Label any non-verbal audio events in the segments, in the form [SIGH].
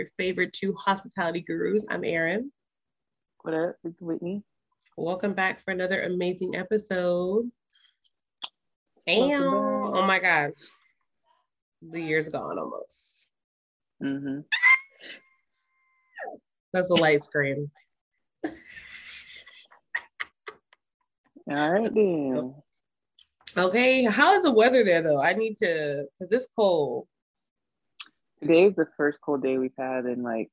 hospitality queens with your favorite two hospitality gurus. I'm Erin. What up? It's Whitney. Welcome back for another amazing episode. Damn. Oh my God. The year's gone almost. Mm-hmm. That's a light screen. All right then. Okay, how is the weather there though? I need to because it's cold. Today is the first cold day we've had in like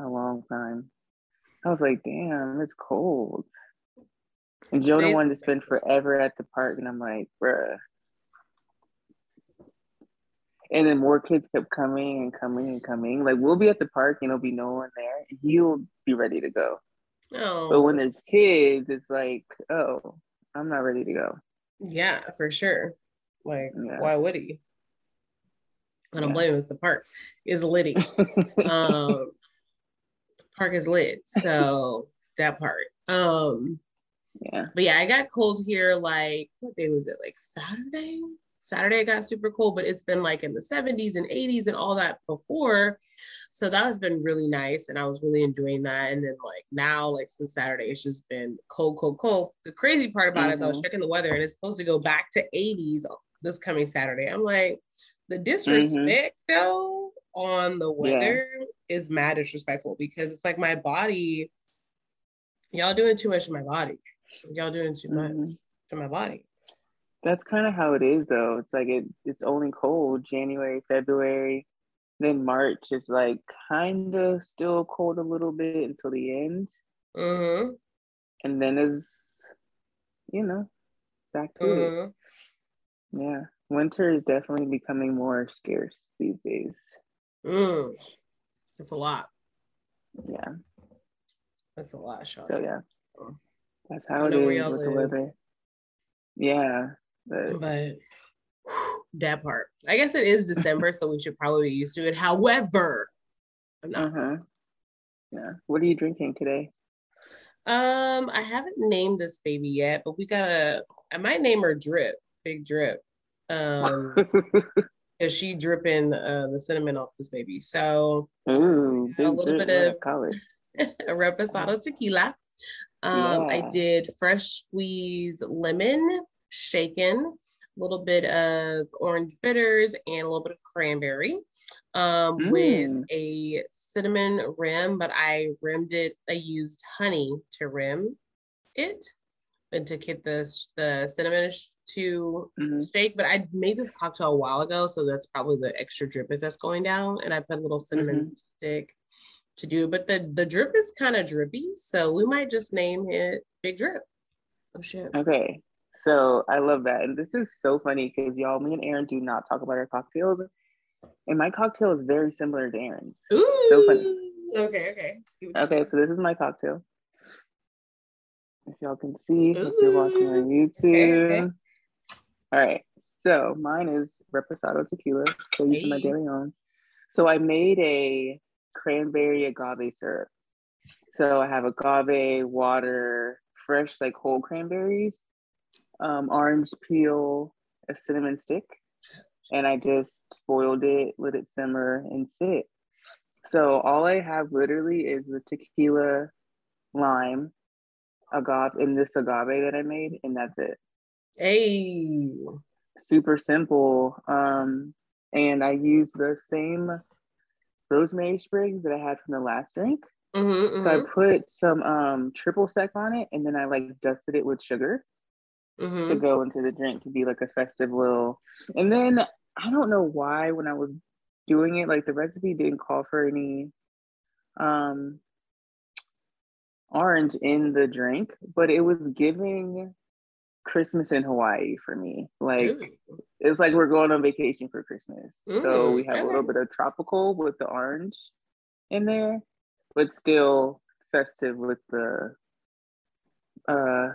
a long time. I was like, damn, it's cold. And Jonah wanted to spend forever at the park, and I'm like, bruh. And then more kids kept coming and coming and coming. Like we'll be at the park and there'll be no one there, and he'll be ready to go. Oh. But when there's kids, it's like, oh, I'm not ready to go. Yeah, for sure. Like, yeah. why would he? I don't yeah. blame him. It's the park is litty. [LAUGHS] um, park is lit. So that part. Um, yeah. But yeah, I got cold here. Like, what day was it? Like Saturday. Saturday I got super cold, but it's been like in the 70s and 80s and all that before. So that has been really nice. And I was really enjoying that. And then like now, like since Saturday, it's just been cold, cold, cold. The crazy part about mm-hmm. it is I was mm-hmm. checking the weather and it's supposed to go back to 80s this coming Saturday. I'm like, the disrespect mm-hmm. though on the weather yeah. is mad disrespectful because it's like my body, y'all doing too much to my body. Y'all doing too much mm-hmm. to my body. That's kind of how it is though. It's like it it's only cold January, February. Then March is like kind of still cold a little bit until the end. Mm-hmm. And then is, you know, back to mm-hmm. it. Yeah. Winter is definitely becoming more scarce these days. Mm. That's a lot. Yeah. That's a lot, Sean. So yeah. That's how it is with the weather. Yeah. But, but that part. I guess it is December, so we should probably be used to it. However, Uh-huh. Yeah. What are you drinking today? Um, I haven't named this baby yet, but we gotta I might name her Drip, Big Drip. Um [LAUGHS] because she dripping uh, the cinnamon off this baby. So Ooh, a little bit of [LAUGHS] a reposado tequila. Um, yeah. I did fresh squeeze lemon shaken, a little bit of orange bitters, and a little bit of cranberry um, mm. with a cinnamon rim, but I rimmed it, I used honey to rim it and to get the, the cinnamon to mm-hmm. shake. But I made this cocktail a while ago, so that's probably the extra drip is that's going down. And I put a little cinnamon mm-hmm. stick to do, but the the drip is kind of drippy, so we might just name it Big Drip. Oh shit. Okay. So I love that. And this is so funny because y'all, me and Erin do not talk about our cocktails. And my cocktail is very similar to Erin's. Ooh. So funny. Okay, okay. Okay, so this is my cocktail. If y'all can see, if you're watching on [LAUGHS] YouTube. Okay, okay. All right. So mine is Reposado tequila. So using hey. my daily own. So I made a cranberry agave syrup. So I have agave, water, fresh like whole cranberries, um, orange peel, a cinnamon stick, and I just boiled it, let it simmer and sit. So all I have literally is the tequila, lime, agave, in this agave that I made, and that's it. Hey, super simple. Um, and I use the same rosemary sprigs that I had from the last drink. Mm-hmm, mm-hmm. So I mm-hmm. put some um, triple sec on it, and then I like dusted it with sugar mm-hmm. to go into the drink to be like a festive little. And then I don't know why when I was doing it, like the recipe didn't call for any um orange in the drink, but it was giving Christmas in Hawaii for me. Like it's like we're going on vacation for Christmas. Ooh, so we have a little bit of tropical with the orange in there, but still festive with the uh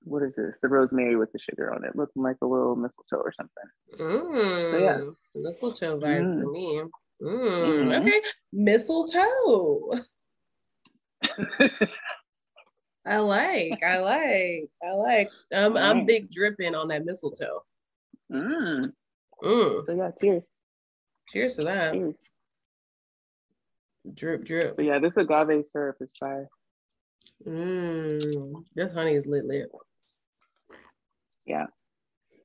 what is this? The rosemary with the sugar on it, looking like a little mistletoe or something. Mm, so yeah, mistletoe vibe mm. for me. Mm, mm-hmm. Okay, mistletoe. [LAUGHS] I like, I like, I like. I'm, I'm big dripping on that mistletoe. Mm. Mm. So yeah, cheers. Cheers to that. Cheers. Drip, drip. But yeah, this agave syrup is fire. Mmm, this honey is lit, lit. Yeah.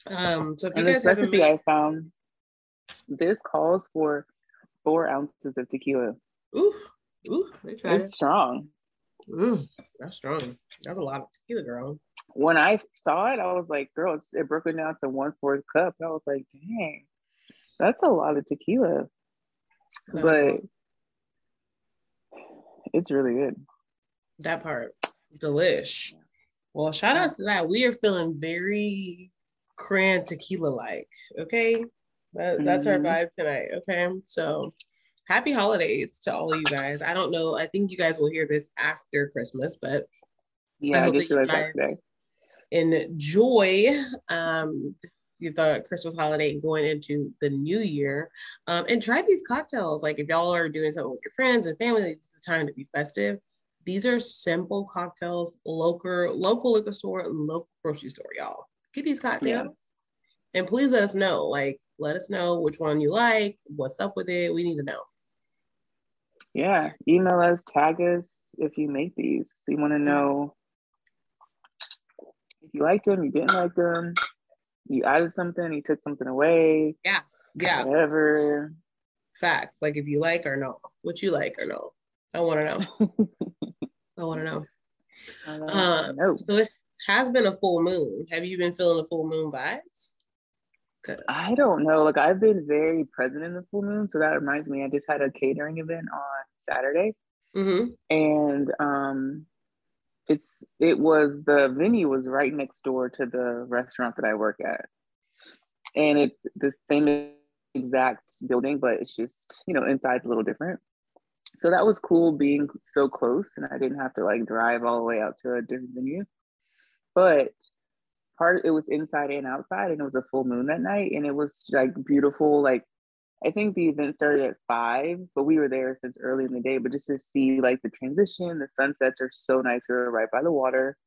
Um. So if you guys this haven't recipe made, I found, this calls for four ounces of tequila. ooh, ooh, they tried It's strong. Mm, that's strong. That's a lot of tequila, girl. When I saw it, I was like, girl, it's, it broke it down to one fourth cup. I was like, dang, that's a lot of tequila. That's but it's really good. that part, delish. Well, shout out to that. We are feeling very cran tequila like. Okay, that, that's our Mhm. vibe tonight. Okay, so happy holidays to all of you guys. I don't know. I think you guys will hear this after Christmas, but Yeah, I, hope just realized that today. enjoy um the Christmas holiday going into the new year. Um, and try these cocktails. Like if y'all are doing something with your friends and family, this is time to be festive. These are simple cocktails, local local liquor store, local grocery store, y'all. Get these cocktails. And please let us know. Like, let us know which one you like, what's up with it. We need to know. Yeah, email us, tag us if you make these. We want to know if you liked them, you didn't like them, you added something, you took something away, Yeah. Yeah. Whatever. Facts. Like if you like or no. What you like or no. I want to [LAUGHS] know. I want to know. Uh, no, So it has been a full moon. Have you been feeling the full moon vibes? I don't know. Like I've been very present in the full moon, so that reminds me. I just had a catering event on Saturday, Mm-hmm. and um, it's it was the venue was right next door to the restaurant that I work at, and it's the same exact building, but it's just you know inside's a little different. So that was cool being so close, and I didn't have to like drive all the way out to a different venue. But part it was inside and outside, and it was a full moon that night, and it was like beautiful. Like I think the event started at five, but we were there since early in the day. But just to see like the transition, the sunsets are so nice. We were right by the water,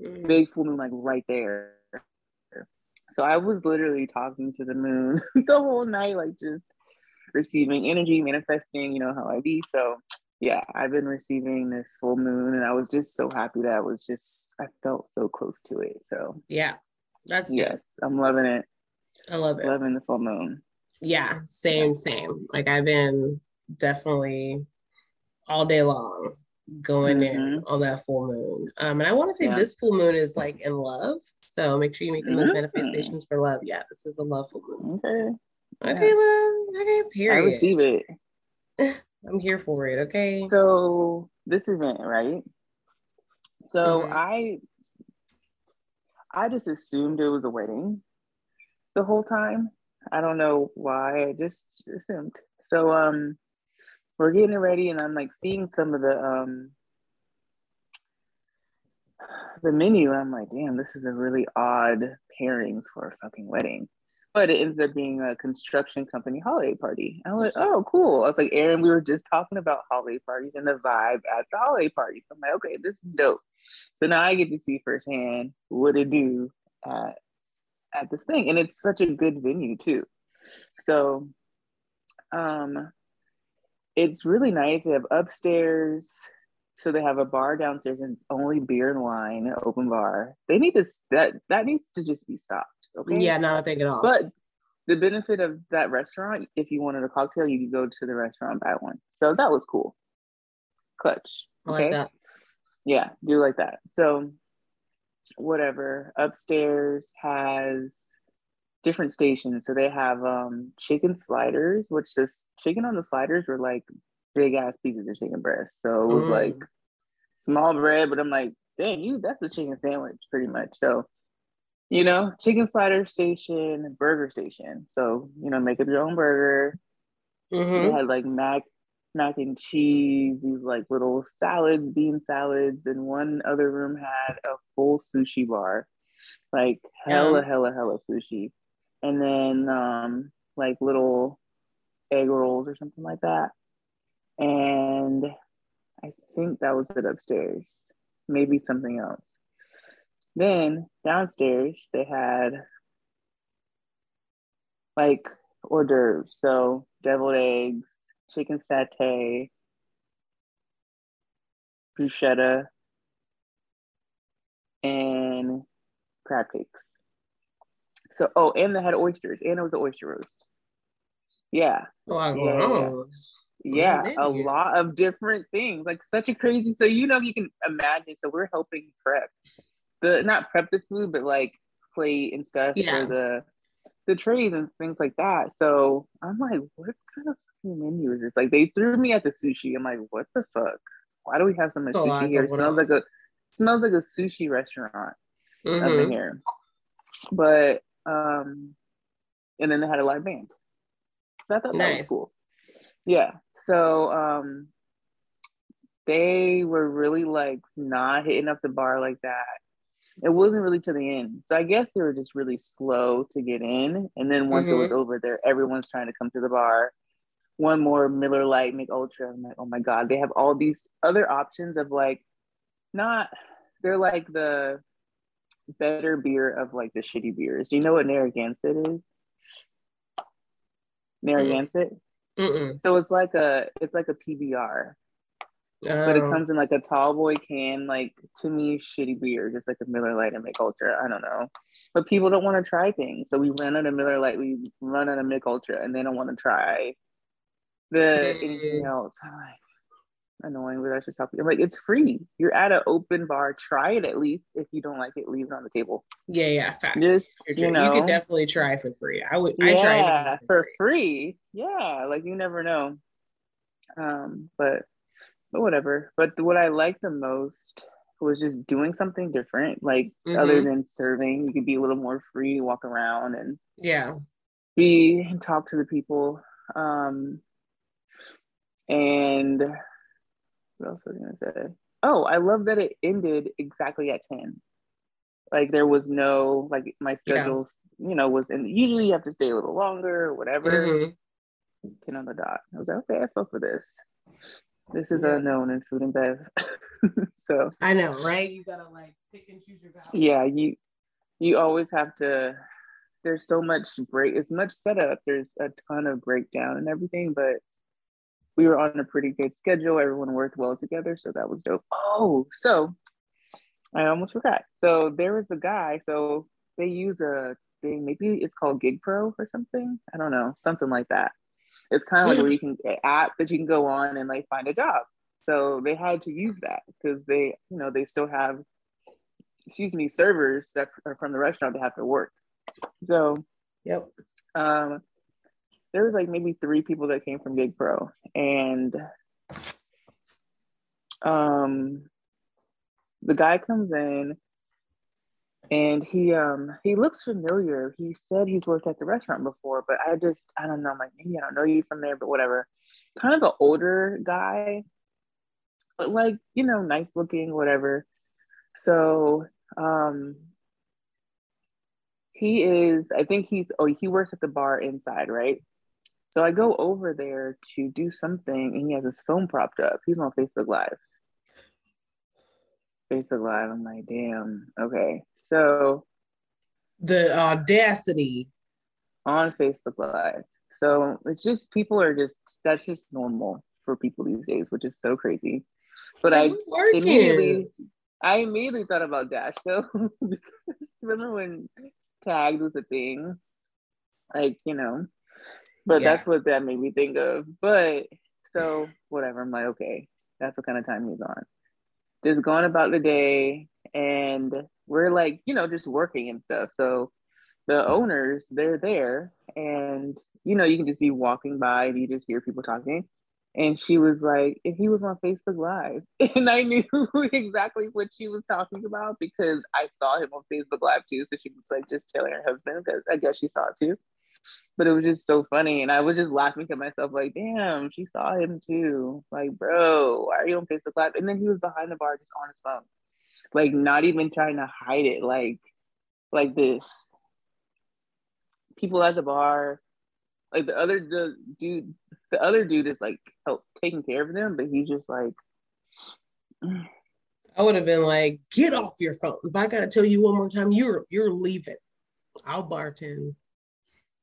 Mm-hmm. big full moon like right there. So I was literally talking to the moon [LAUGHS] the whole night, like just receiving energy, manifesting. You know how I be. So yeah, I've been receiving this full moon, and I was just so happy that I was just I felt so close to it. So Yeah. That's yes. I'm loving it. I love it. Loving the full moon. Yeah. Same, same. Like I've been definitely all day long going in on that full moon. Um, and I want to say Yeah. this full moon is like in love. So make sure you're making those Mm. manifestations for love. Yeah, this is a love full moon. Okay. Okay, love. Okay, period. I receive it. [LAUGHS] I'm here for it. Okay. So this event, right? So Mhm. I I just assumed it was a wedding the whole time. I don't know why. I just assumed. So um we're getting ready and I'm like seeing some of the um the menu. I'm like, damn, this is a really odd pairing for a fucking wedding. But it ends up being a construction company holiday party. I was like, oh, cool. I was like, Erin, we were just talking about holiday parties and the vibe at the holiday parties. I'm like, okay, this is dope. So now I get to see firsthand what it do at, at this thing. And it's such a good venue too. So um it's really nice. They have upstairs. So they have a bar downstairs and it's only beer and wine, open bar. They need this that that needs to just be stopped. Okay. Yeah, not a thing at all. But the benefit of that restaurant, if you wanted a cocktail, you could go to the restaurant and buy one. So that was cool. Clutch. I like okay? that. Yeah, do like that. So whatever. Upstairs has different stations. So they have um chicken sliders, which this chicken on the sliders were like big ass pieces of chicken breast. So it was Mm. like small bread, but I'm like, dang, you that's a chicken sandwich pretty much. So you know, chicken slider station, burger station. So, you know, make up your own burger. Mhm. They had like mac mac and cheese, these like little salads, bean salads, and one other room had a full sushi bar, like hella, hella, hella sushi, and then um like little egg rolls or something like that. And I think that was it upstairs. Maybe something else. Then downstairs they had like hors d'oeuvres, so deviled eggs, chicken satay, bruschetta, and crab cakes. So, oh, and they had oysters, and it was an oyster roast. Yeah. Oh, yeah, yeah, yeah a lot of different things. Like such a crazy. So you know, you can imagine. So we're helping prep the not prep the food, but like plate and stuff yeah. for the the trays and things like that. So I'm like, what kind of menu is this? Like they threw me at the sushi. I'm like, what the fuck? Why do we have so much oh, sushi here? It smells like a smells like a sushi restaurant mm-hmm. up in here. But um and then they had a live band. So I thought nice. that was cool. Yeah. So um they were really like not hitting up the bar like that it wasn't really to the end. So I guess they were just really slow to get in. And then once mm-hmm. it was mm-hmm. over there, everyone's trying to come to the bar. One more Miller Lite, Mich Ultra. I'm like, oh my God, they have all these other options of like, not, they're like the better beer of like the shitty beers. Do you know what Narragansett is? Narragansett? Mm-mm. So it's like a, it's like a PBR. Oh. But it oh. comes in like a tall boy can, like to me, shitty beer, just like a Miller Lite and Mich Ultra. I don't know. But people don't want to try things. So we run out of Miller Lite, we run out of Mich Ultra, and they don't want to try the mm. anything else. I'm like, annoying, but that's just how I'm like, it's free. You're at an open bar. Try it at least. If you don't like it, leave it on the table. Yeah, yeah, facts. Just you know, you could definitely try for free. I would. Yeah, I try for, for free. free. Yeah, like you never know. Um, but but whatever. But what I liked the most was just doing something different, like mm-hmm. other than serving. You could be a little more free to walk around and yeah, be and talk to the people. Um, and what else was I gonna say? Oh, I love that it ended exactly at ten. Like there was no like my schedule, yeah. you know, was and usually you have to stay a little longer or whatever. Mm-hmm. Ten on the dot. I was like, okay, I fuck for this. This is yeah. unknown in food and bev. [LAUGHS] so I know, right? You gotta like pick and choose your battles. Yeah, you you always have to there's so much break it's much setup. There's a ton of breakdown and everything, but we were on a pretty good schedule. Everyone worked well together, so that was dope. Oh, so I almost forgot. So there was a guy, so they use a thing, maybe it's called Gig Pro or something. I don't know, something like that. It's kind of like where you can app that you can go on and like find a job. So they had to use that because they, you know, they still have, excuse me, servers that are from the restaurant that have to work. So, yep. Um, there was like maybe three people that came from Gig Pro, and um, the guy comes in and he um he looks familiar. He said he's worked at the restaurant before, but I just I don't know. I'm like maybe I don't know you from there, but whatever. Kind of an older guy, but like you know, nice looking, whatever. So um he is. I think he's. Oh, he works at the bar inside, right? So I go over there to do something, and he has his phone propped up. He's on Facebook Live. Facebook Live. I'm like, damn. Okay. So the audacity on Facebook Live. So it's just people are just that's just normal for people these days, which is so crazy. But I immediately I immediately thought about Dash. So [LAUGHS] because remember when tagged was a thing? Like, you know. But yeah. that's what that made me think of. But so whatever. I'm like, okay, that's what kind of time he's on. Just going about the day and we're like, you know, just working and stuff. So the owners, they're there and you know, you can just be walking by and you just hear people talking. And she was like, if he was on Facebook Live. [LAUGHS] And I knew [LAUGHS] exactly what she was talking about because I saw him on Facebook Live too. So she was like just telling her husband because I guess she saw it too. But it was just so funny. And I was just laughing at myself, like, damn, she saw him too. Like, bro, why are you on Facebook Live? And then he was behind the bar just on his phone like not even trying to hide it like like this people at the bar like the other the dude the other dude is like help taking care of them but he's just like [SIGHS] i would have been like get off your phone if i gotta tell you one more time you're you're leaving i'll bartend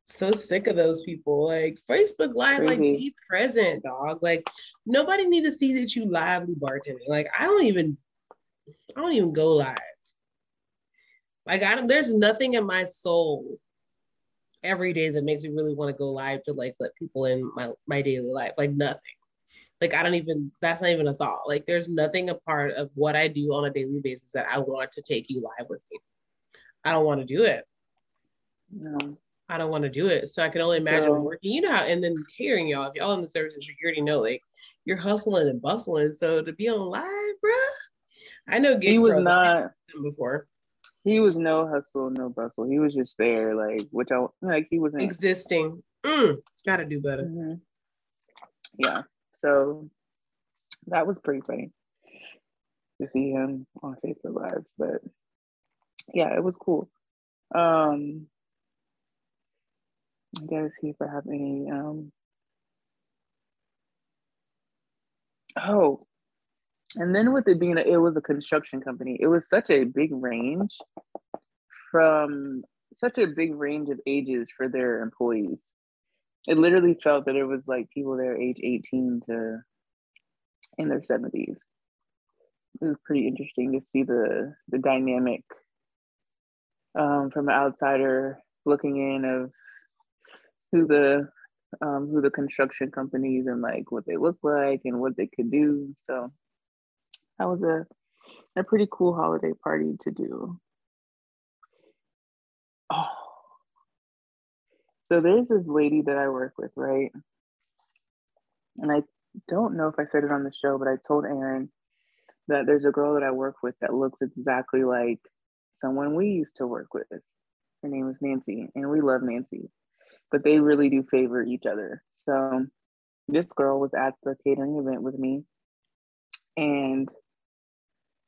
so sick of those people. Like Facebook Live, Crazy. like mm-hmm. be present, dog. Like nobody need to see that you lively bartending. Like I don't even, I don't even go live. Like I don't, there's nothing in my soul every day that makes me really want to go live to like let people in my my daily life. Like nothing. Like I don't even that's not even a thought. Like there's nothing a part of what I do on a daily basis that I want to take you live with me. I don't want to do it. No. I don't want to do it. So I can only imagine no. working. You know how, and then catering y'all. If y'all in the services, you already know like you're hustling and bustling. So to be on live, bruh, I know. He was not before. He was no hustle, no bustle. He was just there, like which I like. He wasn't existing. Mm, gotta do better. Mm-hmm. Yeah. So that was pretty funny to see him on Facebook Live, but yeah, it was cool. Um, I gotta see if I have any. Um, oh, and then with it being, a, it was a construction company. It was such a big range from such a big range of ages for their employees. It literally felt that it was like people there age 18 to in their 70s. It was pretty interesting to see the the dynamic um, from an outsider looking in of who the um, who the construction companies and like what they look like and what they could do. So that was a a pretty cool holiday party to do. Oh. So there's this lady that I work with, right? And I don't know if I said it on the show, but I told Erin that there's a girl that I work with that looks exactly like someone we used to work with. Her name is Nancy, and we love Nancy, but they really do favor each other. So this girl was at the catering event with me, and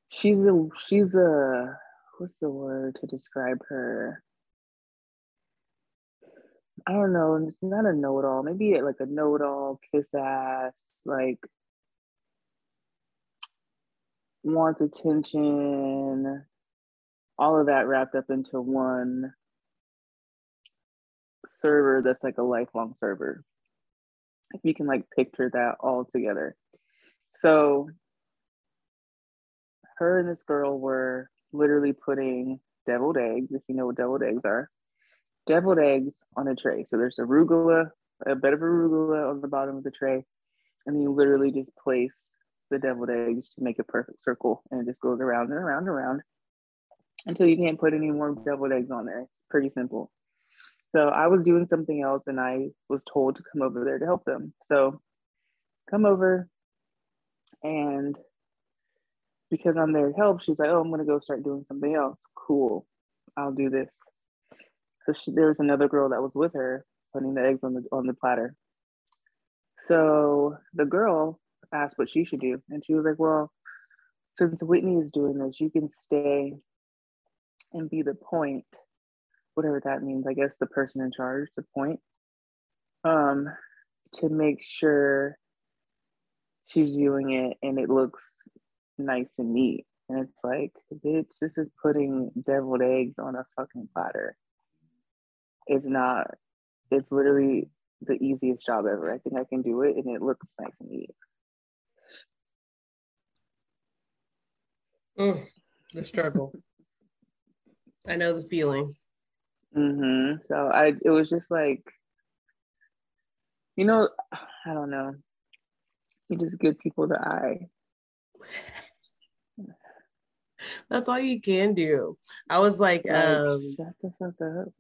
she's a she's a what's the word to describe her? I don't know. It's not a know-it-all. Maybe like a know-it-all, kiss ass, like wants attention, all of that wrapped up into one server that's like a lifelong server. If you can like picture that all together. So her and this girl were literally putting deviled eggs, if you know what deviled eggs are, deviled eggs on a tray. So there's arugula, a bit of arugula on the bottom of the tray, and you literally just place the deviled eggs to make a perfect circle, and it just goes around and around and around until you can't put any more deviled eggs on there. It's pretty simple. So I was doing something else and I was told to come over there to help them. So come over and because I'm there to help, she's like, oh, I'm gonna go start doing something else. Cool, I'll do this. So she, there was another girl that was with her putting the eggs on the on the platter. So the girl asked what she should do, and she was like, well, since Whitney is doing this, you can stay and be the point, whatever that means, I guess the person in charge, the point, um, to make sure she's doing it and it looks nice and neat. And it's like, bitch, this is putting deviled eggs on a fucking platter. It's not, it's literally the easiest job ever. I think I can do it and it looks nice and neat. Mm, the struggle. [LAUGHS] I know the feeling. Mm-hmm. So I it was just like, you know, I don't know. You just give people the eye. That's all you can do. I was like, like um, shut the fuck up.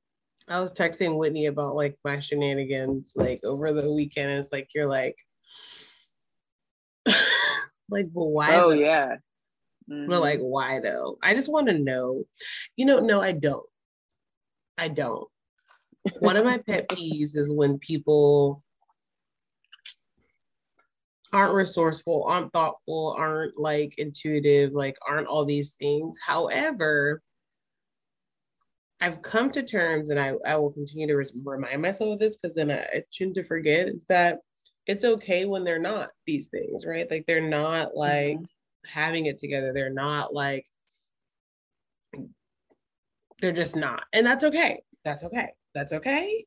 I was texting Whitney about like my shenanigans like over the weekend. And it's like you're like, [LAUGHS] like, well, why? Oh yeah. Mm-hmm. But like, why though? I just want to know. You know, no, I don't. I don't. One of my pet [LAUGHS] peeves is when people aren't resourceful, aren't thoughtful, aren't like intuitive, like aren't all these things. However, I've come to terms, and I, I will continue to remind myself of this because then I, I tend to forget is that it's okay when they're not these things, right? Like they're not like mm-hmm having it together. They're not like, they're just not. And that's okay. That's okay. That's okay.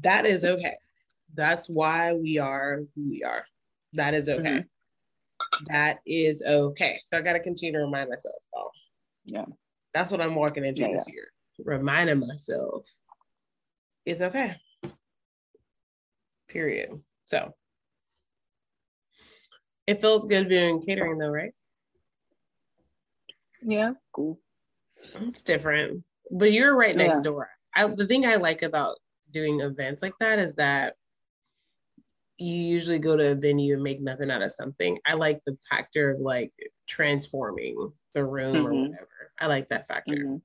That is okay. That's why we are who we are. That is okay. Mm-hmm. That is okay. So I got to continue to remind myself. Oh, yeah. That's what I'm walking into yeah, this yeah. year. Reminding myself it's okay. Period. So it feels good doing catering though, right? Yeah, cool. It's different, but you're right next yeah. door. I, the thing I like about doing events like that is that you usually go to a venue and make nothing out of something. I like the factor of like transforming the room mm-hmm. or whatever. I like that factor. Mm-hmm.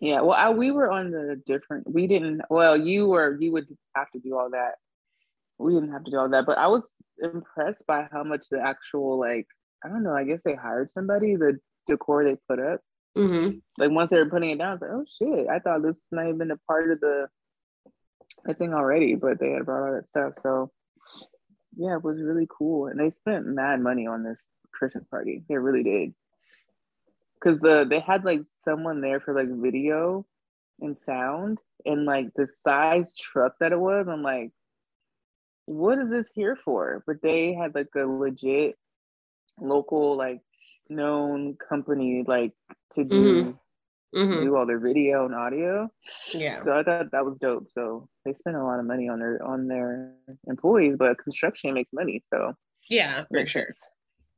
Yeah, well, I, we were on the different. We didn't. Well, you were. You would have to do all that. We didn't have to do all that, but I was impressed by how much the actual like. I don't know. I guess they hired somebody. The decor they put up. Mm-hmm. Like once they were putting it down, like, oh shit! I thought this was not even a part of the, the thing already, but they had brought all that stuff. So yeah, it was really cool, and they spent mad money on this Christmas party. They really did because the they had like someone there for like video and sound and like the size truck that it was i'm like what is this here for but they had like a legit local like known company like to do mm-hmm. Mm-hmm. do all their video and audio yeah so i thought that was dope so they spend a lot of money on their on their employees but construction makes money so yeah for sure sense.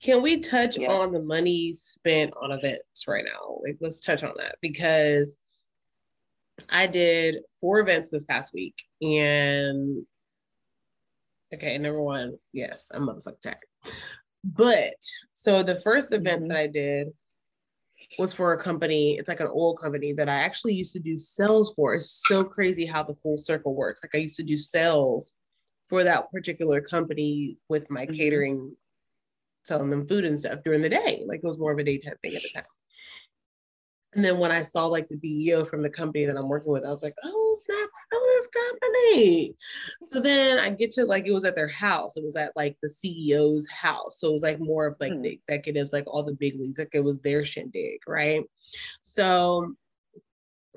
Can we touch yeah. on the money spent on events right now? Like, let's touch on that because I did four events this past week, and okay, number one, yes, I'm motherfucking tired. But so the first event mm-hmm. that I did was for a company. It's like an old company that I actually used to do sales for. It's so crazy how the full circle works. Like I used to do sales for that particular company with my mm-hmm. catering selling them food and stuff during the day. Like it was more of a daytime thing at the time. And then when I saw like the BEO from the company that I'm working with, I was like, oh snap, I know this company. So then I get to like it was at their house. It was at like the CEO's house. So it was like more of like hmm. the executives, like all the big leagues, like it was their shindig, right? So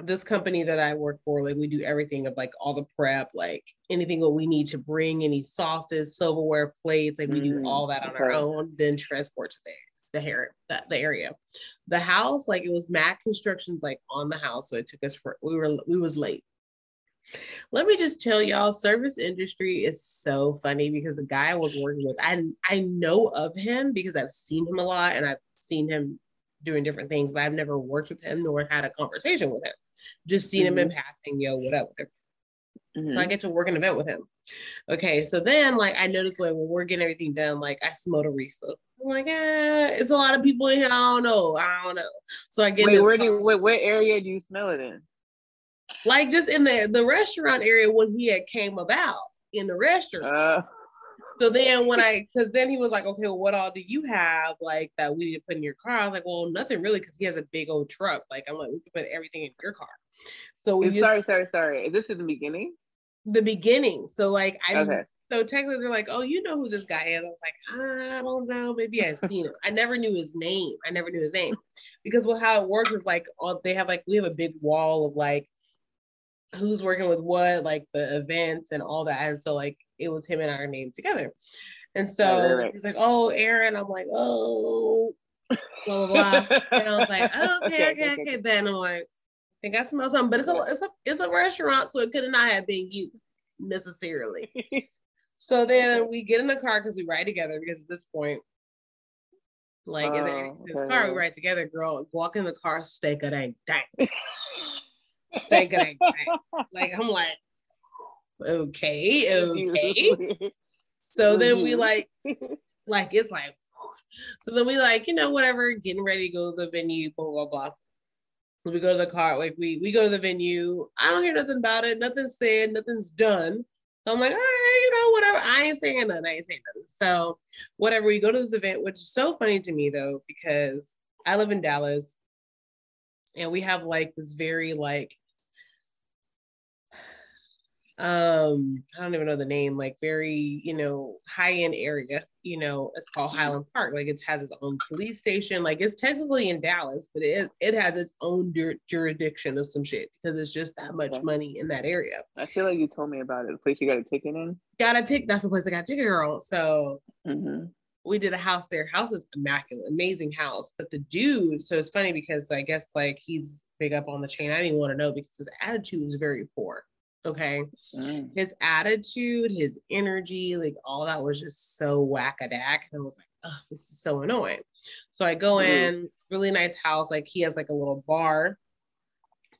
this company that I work for, like we do everything of like all the prep, like anything that we need to bring, any sauces, silverware, plates, like we mm, do all that on okay. our own, then transport to the the hair that the area. The house, like it was Mac Constructions, like on the house, so it took us for we were we was late. Let me just tell y'all, service industry is so funny because the guy I was working with, I I know of him because I've seen him a lot and I've seen him doing different things, but I've never worked with him nor had a conversation with him. Just seen mm-hmm. him in mm-hmm. passing, yo, whatever. Mm-hmm. So I mm-hmm. get to work an event with him. Okay, so then like I noticed like when we're getting everything done, like I smelled a refill. I'm like, eh, it's a lot of people in here. I don't know. I don't know. So I get Wait, where do you, what, what area do you smell it in? Like just in the the restaurant area when he had came about in the restaurant. Uh so then when I, because then he was like, okay, well, what all do you have like that we need to put in your car? I was like, well, nothing really, because he has a big old truck. Like I'm like, we can put everything in your car. So we used, sorry, sorry, sorry. Is this in the beginning? The beginning. So like I. Okay. So technically, they're like, "Oh, you know who this guy is?" I was like, "I don't know. Maybe I've seen him. I never knew his name. I never knew his name because well, how it works is like, all, they have like we have a big wall of like who's working with what, like the events and all that. And so like it was him and our name together. And so right, right. he's like, "Oh, Erin." I'm like, "Oh." Blah blah blah. and I was like, [LAUGHS] oh, okay, okay, okay, okay. Then I'm like, I think I smell something, but it's a it's a it's a restaurant, so it could not have been you necessarily. [LAUGHS] so then we get in the car because we ride together because at this point, like, is it oh, this okay. car we ride together, girl? Walk in the car, steak a dang dang. steak a dang dang. Like I'm like, okay, okay. so [LAUGHS] then we mm-hmm. like, [LAUGHS] like it's like, so then we like, you know, whatever, getting ready to go to the venue, blah blah blah. We go to the car, like we we go to the venue. I don't hear nothing about it. Nothing's said. Nothing's done. So I'm like, all right, you know, whatever. I ain't saying nothing. I ain't saying nothing. So whatever. We go to this event, which is so funny to me though, because I live in Dallas, and we have like this very like um i don't even know the name like very you know high end area you know it's called mm-hmm. highland park. Like it has its own police station. Like it's technically in dallas but it, it has its own jur- jurisdiction of some shit because it's just that much okay. money in that area. I feel like you told me about it the place you got a ticket in? Got a ticket that's the place i got a ticket girl. So mm-hmm. we did a house there. House is immaculate amazing house. But the dude so it's funny because i guess like he's big up on the chain. I didn't want to know because his attitude is very poor Okay. Mm. His attitude, his energy, like all that was just so whack-a-dack. And I was like, oh, this is so annoying. So I go mm. in, really nice house. Like he has like a little bar,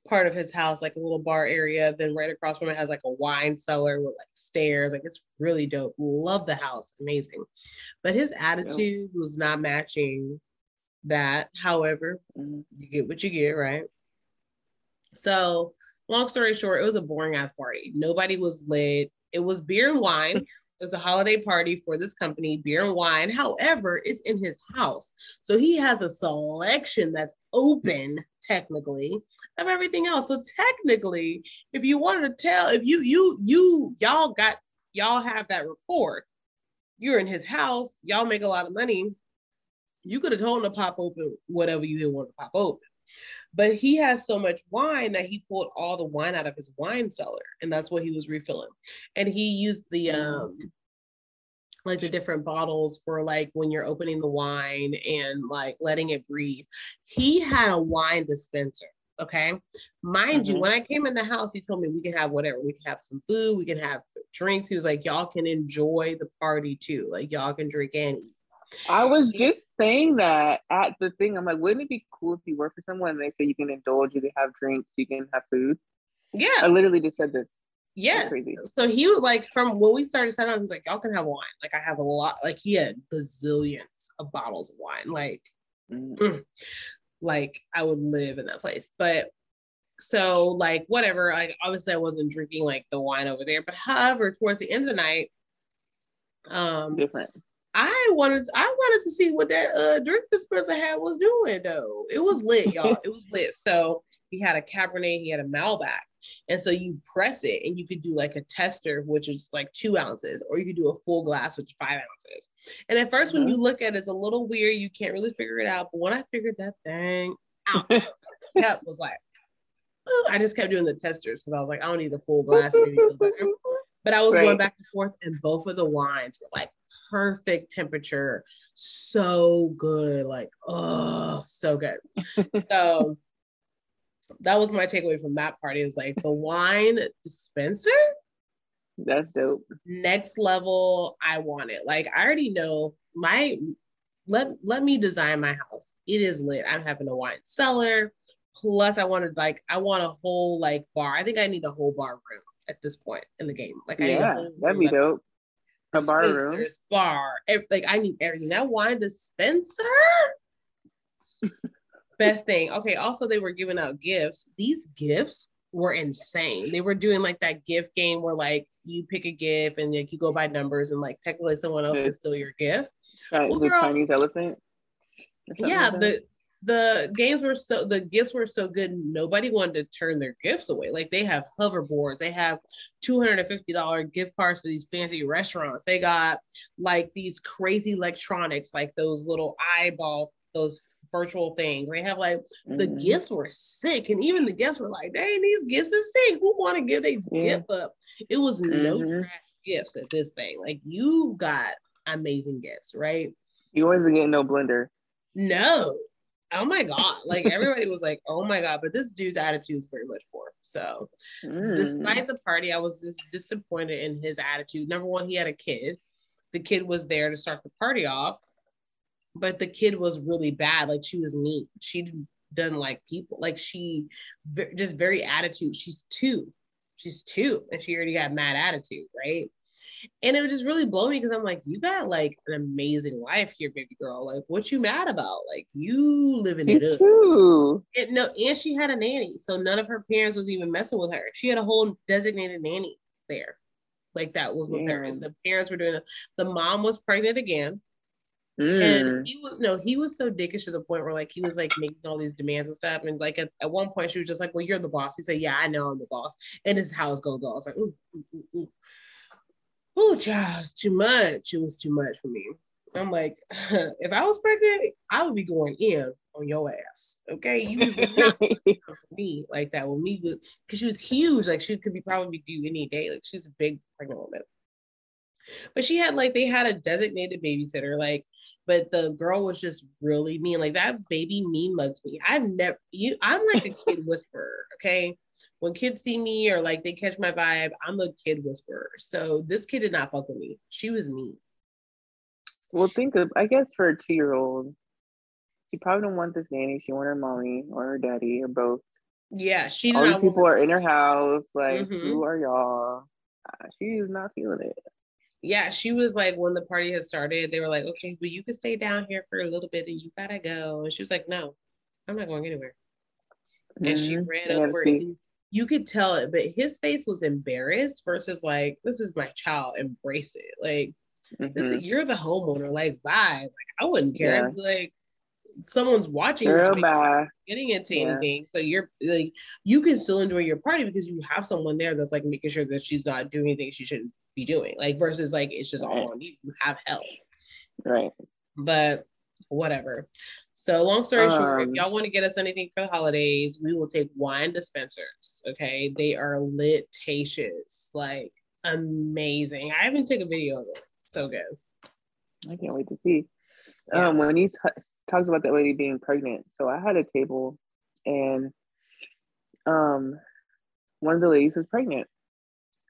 part of his house, like a little bar area. Then right across from it has like a wine cellar with like stairs. Like it's really dope. Love the house. Amazing. But his attitude was not matching that. However, mm. you get what you get, right? So long story short, it was a boring ass party. Nobody was lit. It was beer and wine. [LAUGHS] It was a holiday party for this company, beer and wine. However, it's in his house. So he has a selection that's open technically of everything else. So technically, if you wanted to tell, if you you you y'all got y'all have that report, you're in his house, y'all make a lot of money. You could have told him to pop open whatever you didn't want to pop open. But he has so much wine that he pulled all the wine out of his wine cellar, and that's what he was refilling. And he used the mm. um like the different bottles for like when you're opening the wine and like letting it breathe. He had a wine dispenser. Okay. Mind mm-hmm. you, when I came in the house, he told me we can have whatever. We can have some food, we can have drinks. He was like, y'all can enjoy the party too. Like y'all can drink and eat. I was just saying that at the thing. I'm like, wouldn't it be cool if you work for someone and they say you can indulge, you can have drinks, you can have food? Yeah. I literally just said this. Yes. So he was like, from when we started setting up, he's like, y'all can have wine. Like I have a lot. Like he had bazillions of bottles of wine. Like, mm. Mm, like I would live in that place. But so like whatever. Like obviously I wasn't drinking like the wine over there. But however, towards the end of the night, um, different I wanted I wanted to see what that uh, drink dispenser had was doing though. It was lit, y'all. it was lit. So he had a Cabernet, he had a Malbec. And so you press it and you could do like a tester, which is like two ounces, or you could do a full glass, which is five ounces. And at 1st mm-hmm. when you look at it, it's a little weird. You can't really figure it out. But when I figured that thing out, [LAUGHS] kept was like, I just kept doing the testers because I was like, I don't need the full glass. But I was right. going back and forth, and both of the wines were like perfect temperature, so good, like oh, so good. so [LAUGHS] that was my takeaway from that party. Is like the wine dispenser. That's dope. Next level, I want it. Like I already know my let let me design my house. It is lit. I'm having a wine cellar. Plus, I wanted like I want a whole like bar. I think I need a whole bar room at this point in the game. Like, I yeah, that'd be like, dope. A bar room, bar, like I need everything. That wine dispenser, best thing. Okay, also they were giving out gifts. These gifts were insane. They were doing like that gift game where like you pick a gift and like you go by numbers and like technically someone else can steal your gift. Right, well, the girl, Chinese elephant. Yeah, like the the games were so the gifts were so good nobody wanted to turn their gifts away. Like they have hoverboards they have $250 gift cards for these fancy restaurants. They got like these crazy electronics like those little eyeball those virtual things. They have like mm-hmm. the gifts were sick and even the guests were like dang these gifts are sick. Who want to give their yeah. gift up? It was mm-hmm. no trash gifts at this thing. Like you got amazing gifts right? You wasn't getting no blender. No oh my god. Like everybody was like oh my god but this dude's attitude is very much poor so mm. despite the party i was just disappointed in his attitude. Number one he had a kid. The kid was there to start the party off but the kid was really bad. Like she was mean. She doesn't like people. Like she just very attitude. She's two. She's two and she already got mad attitude right and it would just really blow me because I'm like, you got like an amazing life here, baby girl. Like, what you mad about? Like, you living She's it up. Too. And no, and she had a nanny, so none of her parents was even messing with her. She had a whole designated nanny there, like that was with yeah. her. And the parents were doing it. The mom was pregnant again. Mm. And he was no, he was so dickish to the point where like he was like making all these demands and stuff. And like at, at one point she was just like, Well, you're the boss. He said, Yeah, I know I'm the boss. And this is how it's gonna go. I was like, ooh, ooh, ooh, ooh. Ooh, child, it's too much. It was too much for me. I'm like, [LAUGHS] if I was pregnant, I would be going in on your ass. Okay. You was not [LAUGHS] me like that with me because she was huge. Like she could be probably due any day. Like she's a big pregnant woman. But she had like they had a designated babysitter, like, but the girl was just really mean. Like that baby mean mugs me. I've never you I'm like a kid whisperer, okay? When kids see me or like they catch my vibe, I'm a kid whisperer. So this kid did not fuck with me. She was mean. Well, think of I guess for a two year old, she probably don't want this nanny. She want her mommy or her daddy or both. Yeah, she. All these people are in her house. Like, mm-hmm. who are y'all? Uh, she is not feeling it. Yeah, she was like, when the party had started, they were like, okay, but you can stay down here for a little bit, and you gotta go. And she was like, no, I'm not going anywhere. Mm-hmm. And she mm-hmm. ran over. You could tell it, but his face was embarrassed versus like, this is my child, embrace it. Like, mm-hmm. this is, you're the homeowner. Like, bye. Like, I wouldn't care. Yeah. Like, someone's watching Girl, you getting into yeah. anything. So you're like you can still enjoy your party because you have someone there that's like making sure that she's not doing anything she shouldn't be doing. Like versus like it's just right. all on you. You have help. Right. But whatever. So long story um, short, if um, y'all want to get us anything for the holidays, we will take wine dispensers. Okay. They are litacious, like amazing. I even took a video of it. So good. I can't wait to see. Yeah. Um, when he talks about that lady being pregnant. So I had a table and um one of the ladies was pregnant.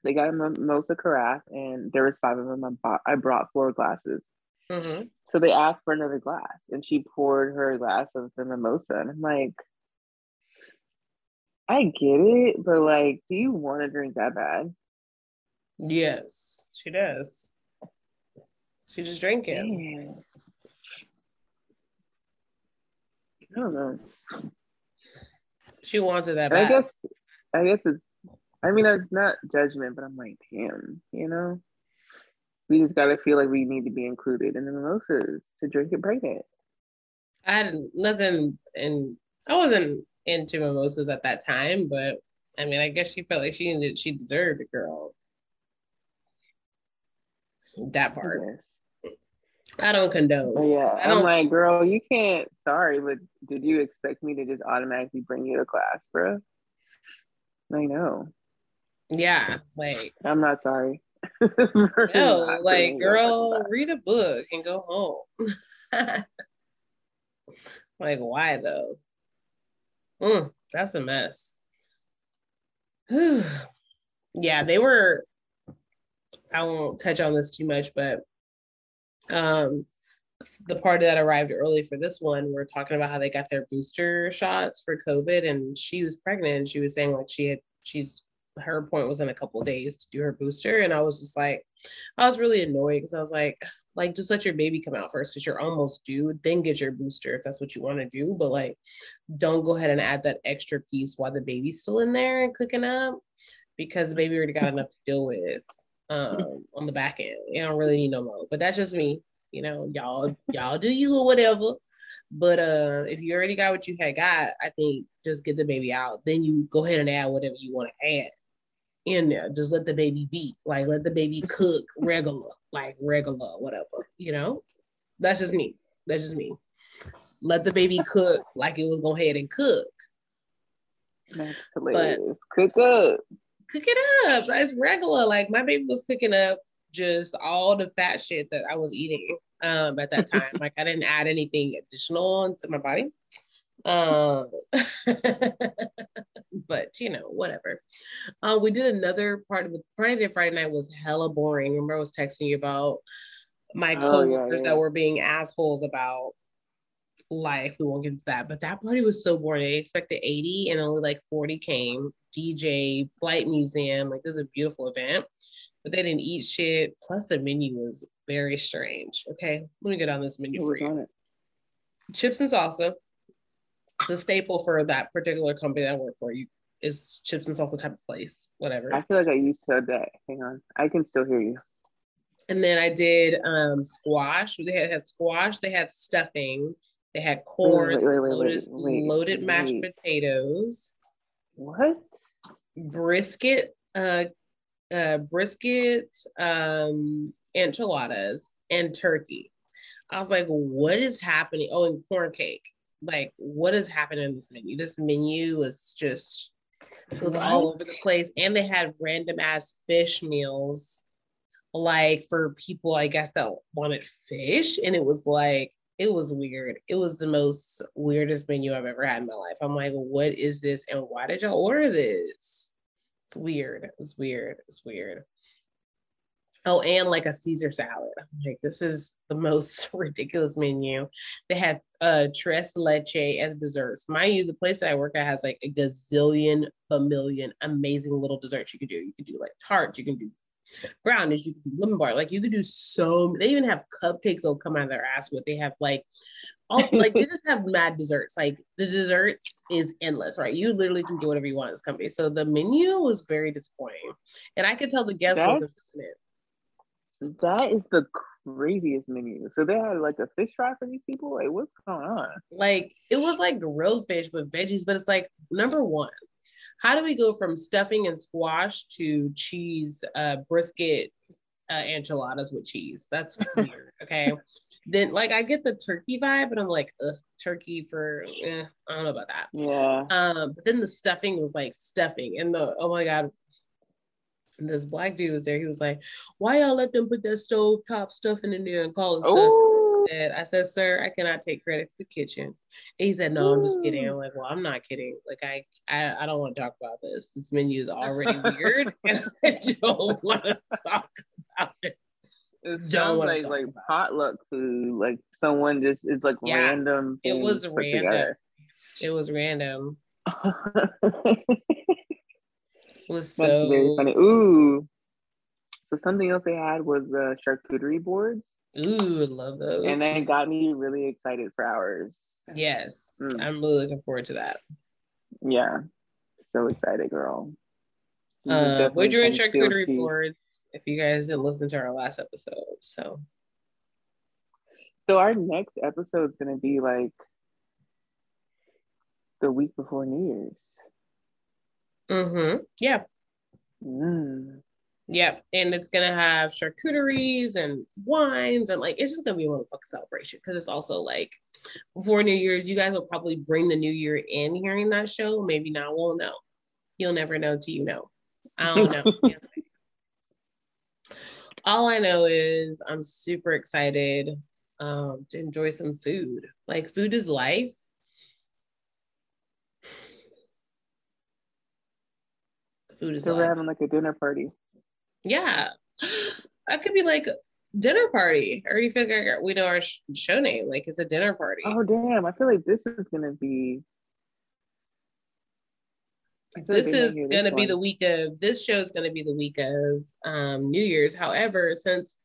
They got a mimosa carafe and there was five of them. I bought, I brought four glasses. Mm-hmm. So they asked for another glass and she poured her glass of the mimosa. And I'm like, I get it, but like, do you want to drink that bad? Yes, she does. She just drank it. I don't know. She wants it that bad. I guess I guess it's I mean it's not judgment, but I'm like, damn, you know? We just gotta feel like we need to be included in the mimosas to drink it pregnant. I had nothing and I wasn't into mimosas at that time, but I mean I guess she felt like she needed she deserved a girl. That part. I don't condone. Oh, yeah, I am like, girl, you can't. Sorry, but did you expect me to just automatically bring you to class, bro? I know. Yeah, like I'm not sorry. [LAUGHS] no, like, girl, read a book and go home. [LAUGHS] like, why though? Mm, that's a mess. [SIGHS] yeah, they were. I won't touch on this too much, but um, the party that arrived early for this one we're talking about how they got their booster shots for COVID, and she was pregnant. And she was saying like she had she's her point was in a couple days to do her booster, and I was just like, I was really annoyed because I was like, like just let your baby come out first because you're almost due, then get your booster if that's what you want to do. But like, don't go ahead and add that extra piece while the baby's still in there and cooking up because the baby already got enough to deal with um, on the back end. You don't really need no more. But that's just me. You know, y'all y'all do you or whatever. But uh, if you already got what you had got, I think just get the baby out. Then you go ahead and add whatever you want to add in there. Just let the baby be. Like let the baby cook [LAUGHS] regular, like regular, whatever. You know, that's just me. That's just me. Let the baby cook like it was go ahead and cook. That's hilarious. But, cook up cook it up. It's regular. Like my baby was cooking up just all the fat shit that I was eating um, at that time. [LAUGHS] like I didn't add anything additional into my body. Um, [LAUGHS] but you know, whatever. Uh, we did another part of the party day Friday night was hella boring. Remember, I was texting you about my coworkers oh, yeah, yeah. that were being assholes about life. We won't get into that. But that party was so boring. They expected 80 and only like 40 came. DJ, flight museum, like this is a beautiful event. But they didn't eat shit. Plus the menu was very strange. Okay. Let me get on this menu for you. Chips and salsa. It's a staple for that particular company that I work for. You is chips and salsa type of place. Whatever. I feel like I used to that. Hang on. I can still hear you. And then I did um, squash. They had, had squash. They had stuffing. They had corn, wait, wait, wait, lotus, loaded mashed potatoes. What? Brisket, uh, uh, brisket, um, enchiladas, and turkey. I was like, what is happening? Oh, and corn cake. Like, what is happening in this menu? This menu was just it was all over the place. And they had random ass fish meals, like for people, I guess, that wanted fish. And it was like, it was weird. It was the most weirdest menu I've ever had in my life. I'm like, what is this? And why did y'all order this? It's weird. It's weird. It's weird. Oh, and like a Caesar salad. like, this is the most [LAUGHS] ridiculous menu. They had uh tres leche as desserts. Mind you, the place that I work at has like a gazillion, a million amazing little desserts you could do. You could do like tarts, you can do brownies, you could do lemon bar. Like you could do so they even have cupcakes that'll come out of their ass with. They have like all like they [LAUGHS] just have mad desserts. Like the desserts is endless, right? You literally can do whatever you want in this company. So the menu was very disappointing. And I could tell the guests wasn't it that is the craziest menu. So they had like a fish fry for these people. Like, what's going on? Like, it was like grilled fish with veggies, but it's like number one, how do we go from stuffing and squash to cheese uh, brisket uh, enchiladas with cheese? That's [LAUGHS] weird. Okay. then like I get the turkey vibe, but I'm like, ugh, turkey for eh, I don't know about that. Yeah. Um, but then the stuffing was like stuffing, and the oh my god, this black dude was there. He was like, "Why y'all let them put that stove top stuff in the there and call it stuff?" And I said, "Sir, I cannot take credit for the kitchen." And he said, "No, I'm just kidding." I'm like, "Well, I'm not kidding. Like, I, I, I don't want to talk about this. This menu is already weird, [LAUGHS] and I don't want to talk about it." It sounds like like potluck food. Like someone just it's like yeah, random. It was random. Together. It was random. [LAUGHS] was so very funny. Ooh. So something else they had was the charcuterie boards. Ooh, love those. And then it got me really excited for ours. Yes. Mm. I'm really looking forward to that. Yeah. So excited, girl. Uh, we're doing charcuterie boards if you guys didn't listen to our last episode. So so our next episode is gonna be like the week before New Year's. Mm-hmm. Yeah. Mm. Yep. And it's gonna have charcuteries and wines and like it's just gonna be a motherfucking celebration because it's also like before New Year's, you guys will probably bring the new year in hearing that show. Maybe not, we'll know. You'll never know till you know. I don't know. [LAUGHS] All I know is I'm super excited um, to enjoy some food. Like food is life. Food is. So we're having like a dinner party. Yeah, [GASPS] that could be like dinner party. I already figure we know our show name. Like it's a dinner party. Oh damn! I feel like this is gonna be. This like is gonna be the week of this show is gonna be the week of um, New Year's. However, since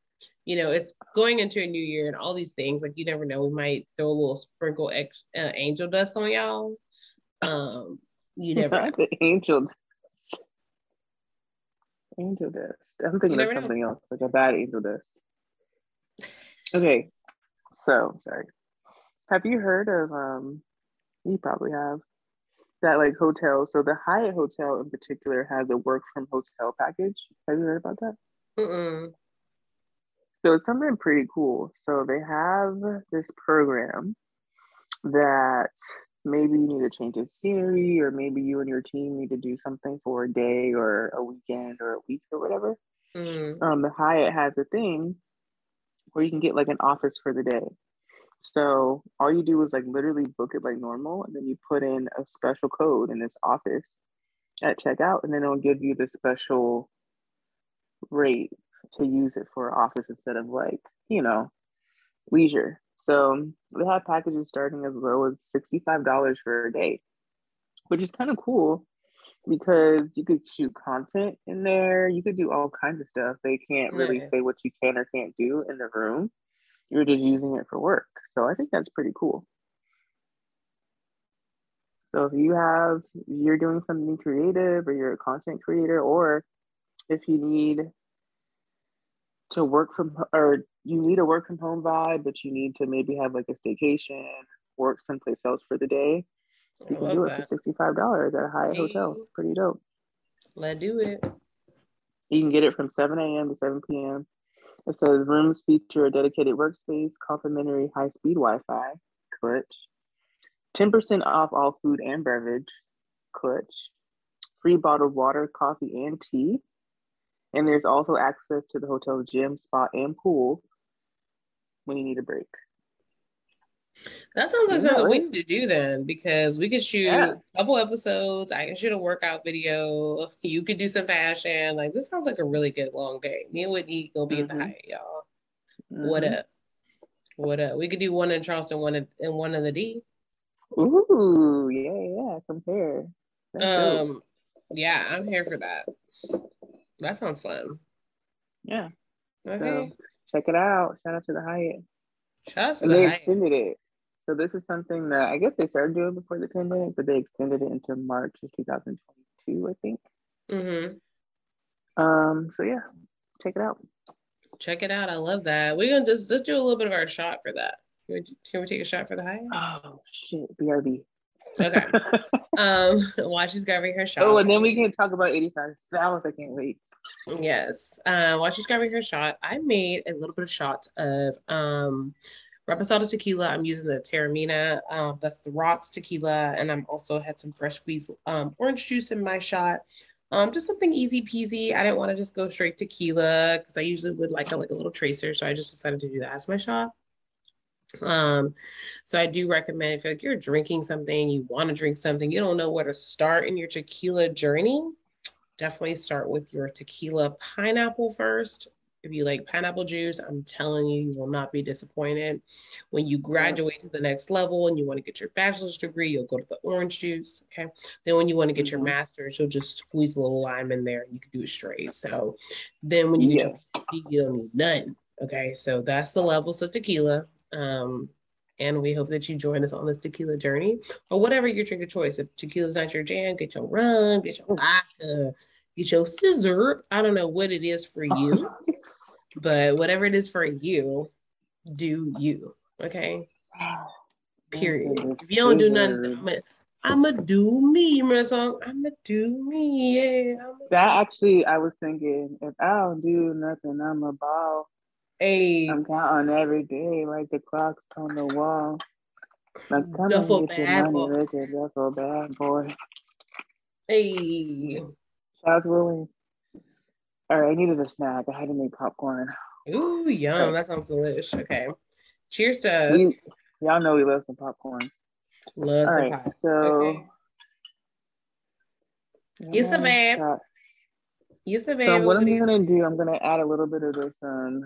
you know it's going into a new year and all these things, like you never know, we might throw a little sprinkle ex- uh, angel dust on y'all. Um, you [LAUGHS] never know. angel Angel dust. I'm thinking of something else, like a bad angel dust. Okay, so sorry. Have you heard of um? You probably have that like hotel. So the Hyatt Hotel in particular has a work from hotel package. Have you heard about that? Mm-mm. So it's something pretty cool. So they have this program that maybe you need a change of scenery or maybe you and your team need to do something for a day or a weekend or a week or whatever. Mm. um, the hyatt has a thing where you can get like an office for the day. So all you do is like literally book it like normal and then you put in a special code in this office at checkout and then it'll give you the special rate to use it for office instead of like you know leisure so they have packages starting as low as $65 for a day, which is kind of cool because you could shoot content in there. You could do all kinds of stuff. They can't really say what you can or can't do in the room. You're just using it for work. So I think that's pretty cool. So if you have, you're doing something creative or you're a content creator, or if you need to work from or you need a work from home vibe, but you need to maybe have like a staycation, work someplace else for the day. You can do it that. for sixty five dollars at a Hyatt hey. hotel. Pretty dope. Let's do it. You can get it from seven a.m. to seven p.m. It says rooms feature a dedicated workspace, complimentary high speed Wi Fi, clutch, 10% off all food and beverage, clutch, free bottled water, coffee, and tea. And there's also access to the hotel's gym, spa, and pool when you need a break. That sounds like something we need to do then because we could shoot yeah. a couple episodes. I can shoot a workout video. [LAUGHS] You could do some fashion. Like this sounds like a really good long day. Me and Whitney gonna be mm-hmm. at the Hyatt, y'all. Mm-hmm. What up? What up? We could do one in Charleston, one in, and one in the D. Ooh, yeah, yeah. Compare. That's um, dope. yeah, I'm here for that. That sounds fun. Yeah. Okay. So, check it out. Shout out to the Hyatt. Shout out to the they Hyatt. extended it. So this is something that I guess they started doing before the pandemic, but they extended it into March of 2022, I think. Mm-hmm. Um. So yeah, check it out. Check it out. I love that. We're gonna just let's do a little bit of our shot for that. Can we, can we take a shot for the high? Oh shit, BRB. Okay. [LAUGHS] um, while she's grabbing her shot. Oh, and then we can talk about 85 South. I can't wait. Yes. Uh, while she's grabbing her shot, I made a little bit of shot of um Reposado tequila. I'm using the Teremana. Um, that's the rocks tequila, and I'm also had some fresh squeezed um, orange juice in my shot. Um, just something easy peasy. I didn't want to just go straight tequila because I usually would like a, like a little tracer, so I just decided to do that as my shot. Um, so I do recommend if like you're drinking something, you want to drink something, you don't know where to start in your tequila journey, definitely start with your tequila pineapple first. If you like pineapple juice, I'm telling you, you will not be disappointed. When you graduate to the next level and you want to get your bachelor's degree, you'll go to the orange juice. Okay. Then when you want to get mm-hmm. your master's, you'll just squeeze a little lime in there. You can do it straight. So then when you yeah. get your PhD, you don't need none. Okay. So that's the levels of tequila. Um, and we hope that you join us on this tequila journey or whatever your drink of choice. If tequila's not your jam, get your rum, get your vodka, get your scissor. I don't know what it is for you, [LAUGHS] but whatever it is for you, do you. Okay. [SIGHS] Period. If you don't do nothing, I'ma do me. Remember that song? I'ma do me. Yeah. That actually, I was thinking, if I don't do nothing, I'm a ball. Hey, I'm counting every day like the clocks on the wall. Like, come duffel get bag your money, Richard. Duffel bad boy. Hey, Shout Willie. All right, I needed a snack. I had to make popcorn. Ooh, yum! That sounds delicious. Okay, cheers to us. We, y'all know we love some popcorn. Love All some right, pop. So, okay. yes, ma'am. Yes, ma'am. So what I'm gonna do, I'm gonna add a little bit of this um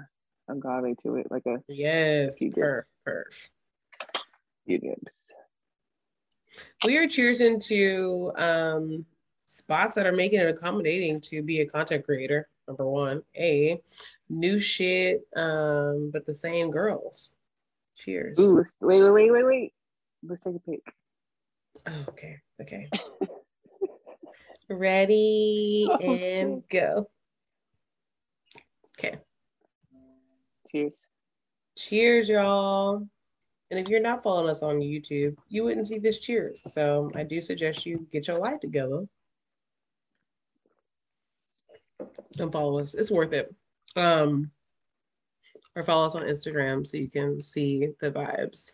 agave to it, like a yes, perf, perf. Dips. We are cheersing to um, spots that are making it accommodating to be a content creator. Number one, a new shit, um, but the same girls. Cheers. Ooh, wait, wait, wait, wait, wait. Let's take a pic. Oh, okay, okay. [LAUGHS] Ready oh, and go. Okay. Cheers. Cheers, y'all. And if you're not following us on YouTube, you wouldn't see this cheers. So I do suggest you get your life together and follow us. It's worth it. Um, or follow us on Instagram so you can see the vibes.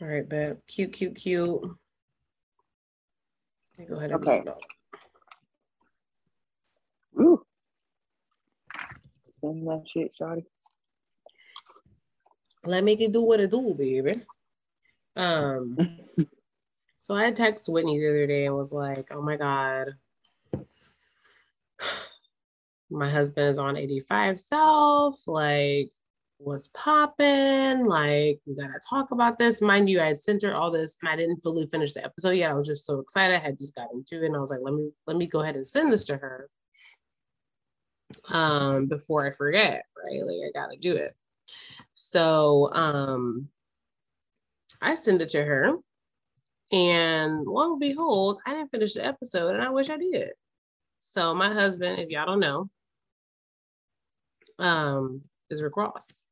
All right, babe. Cute, cute, cute. Go ahead and okay. Ooh. Send that shit, shawty. Let me get do what it do, baby. Um, [LAUGHS] so I texted Whitney the other day and was like, "Oh my god, [SIGHS] my husband is on 85 South. Like, what's popping? Like, we gotta talk about this. Mind you, I had sent her all this and I didn't fully finish the episode yet. I was just so excited. I had just gotten to it and I was like, let me let me go ahead and send this to her um, before I forget, right? Like I gotta do it. So um, I send it to her, and lo and behold, I didn't finish the episode, and I wish I did. So my husband, if y'all don't know, um, is Rick Ross.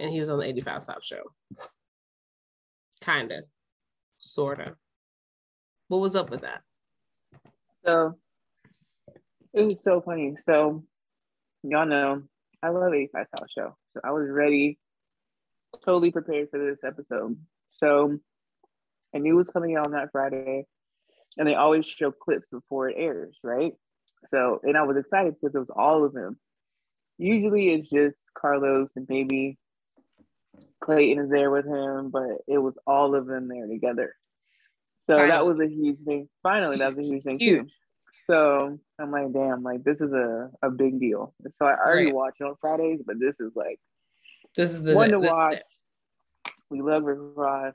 And he was on the 85 South show. Kinda. Sorta. What was up with that? So it was so funny. So y'all know I love 85 South show. So I was ready, totally prepared for this episode. So I knew it was coming out on that Friday. And they always show clips before it airs, right? So, and I was excited because it was all of them. Usually it's just Karlous and maybe Clayton is there with him, but it was all of them there together. So Finally. that was a huge thing. Finally, that was a huge thing huge. too. So I'm like, damn, like this is a, a big deal. So I already right. watch it on Fridays, but this is like this is the one to watch. We love Rick Ross,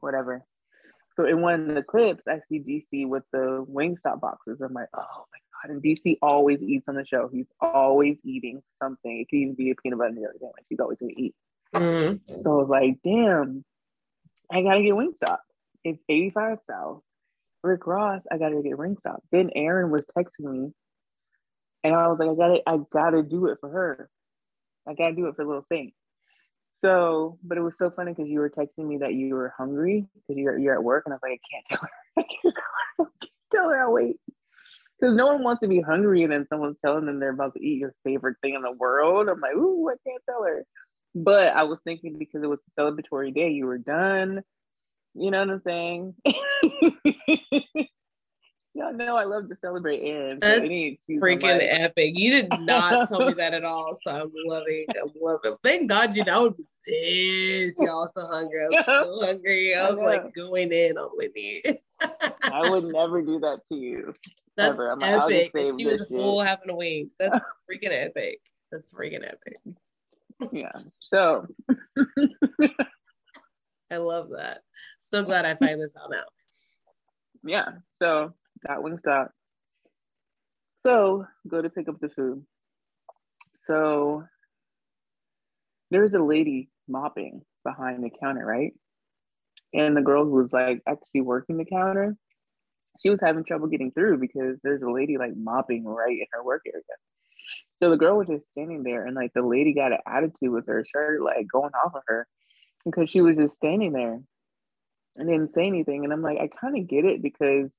whatever. So in one of the clips, I see DC with the Wingstop boxes. I'm like, oh my god! And DC always eats on the show. He's always eating something. It could even be a peanut butter and jelly sandwich. He's always gonna eat. Mm-hmm. So I was like, damn, I gotta get Wingstop. It's 85 South. Rick Ross, I gotta get Wingstop. Then Erin was texting me, and I was like, I gotta, I gotta do it for her. I gotta do it for Little thing. So, but it was so funny because you were texting me that you were hungry because you're you're at work, and I was like, I can't tell her. [LAUGHS] I can't tell her. I can't tell her. I'll wait. Because no one wants to be hungry, and then someone's telling them they're about to eat your favorite thing in the world. I'm like, ooh, I can't tell her. But I was thinking because it was a celebratory day, you were done. You know what I'm saying? [LAUGHS] Y'all know I love to celebrate Erin. That's freaking epic. You did not tell me [LAUGHS] that at all. So I'm loving I'm loving Thank God you know this. Y'all so hungry. I'm so [LAUGHS] hungry. I was I like going in on Whitney. I would never do that to you. That's epic. Like, she was full having a wing. That's freaking epic. That's freaking epic. Yeah. So I love that. So glad I find this out now. Yeah. So got Wingstop. So go to pick up the food. So there's a lady mopping behind the counter, right? And the girl who was like actually working the counter, she was having trouble getting through because there's a lady like mopping right in her work area. So the girl was just standing there and like the lady got an attitude with her, shirt, like going off of her because she was just standing there and didn't say anything. And I'm like, I kind of get it because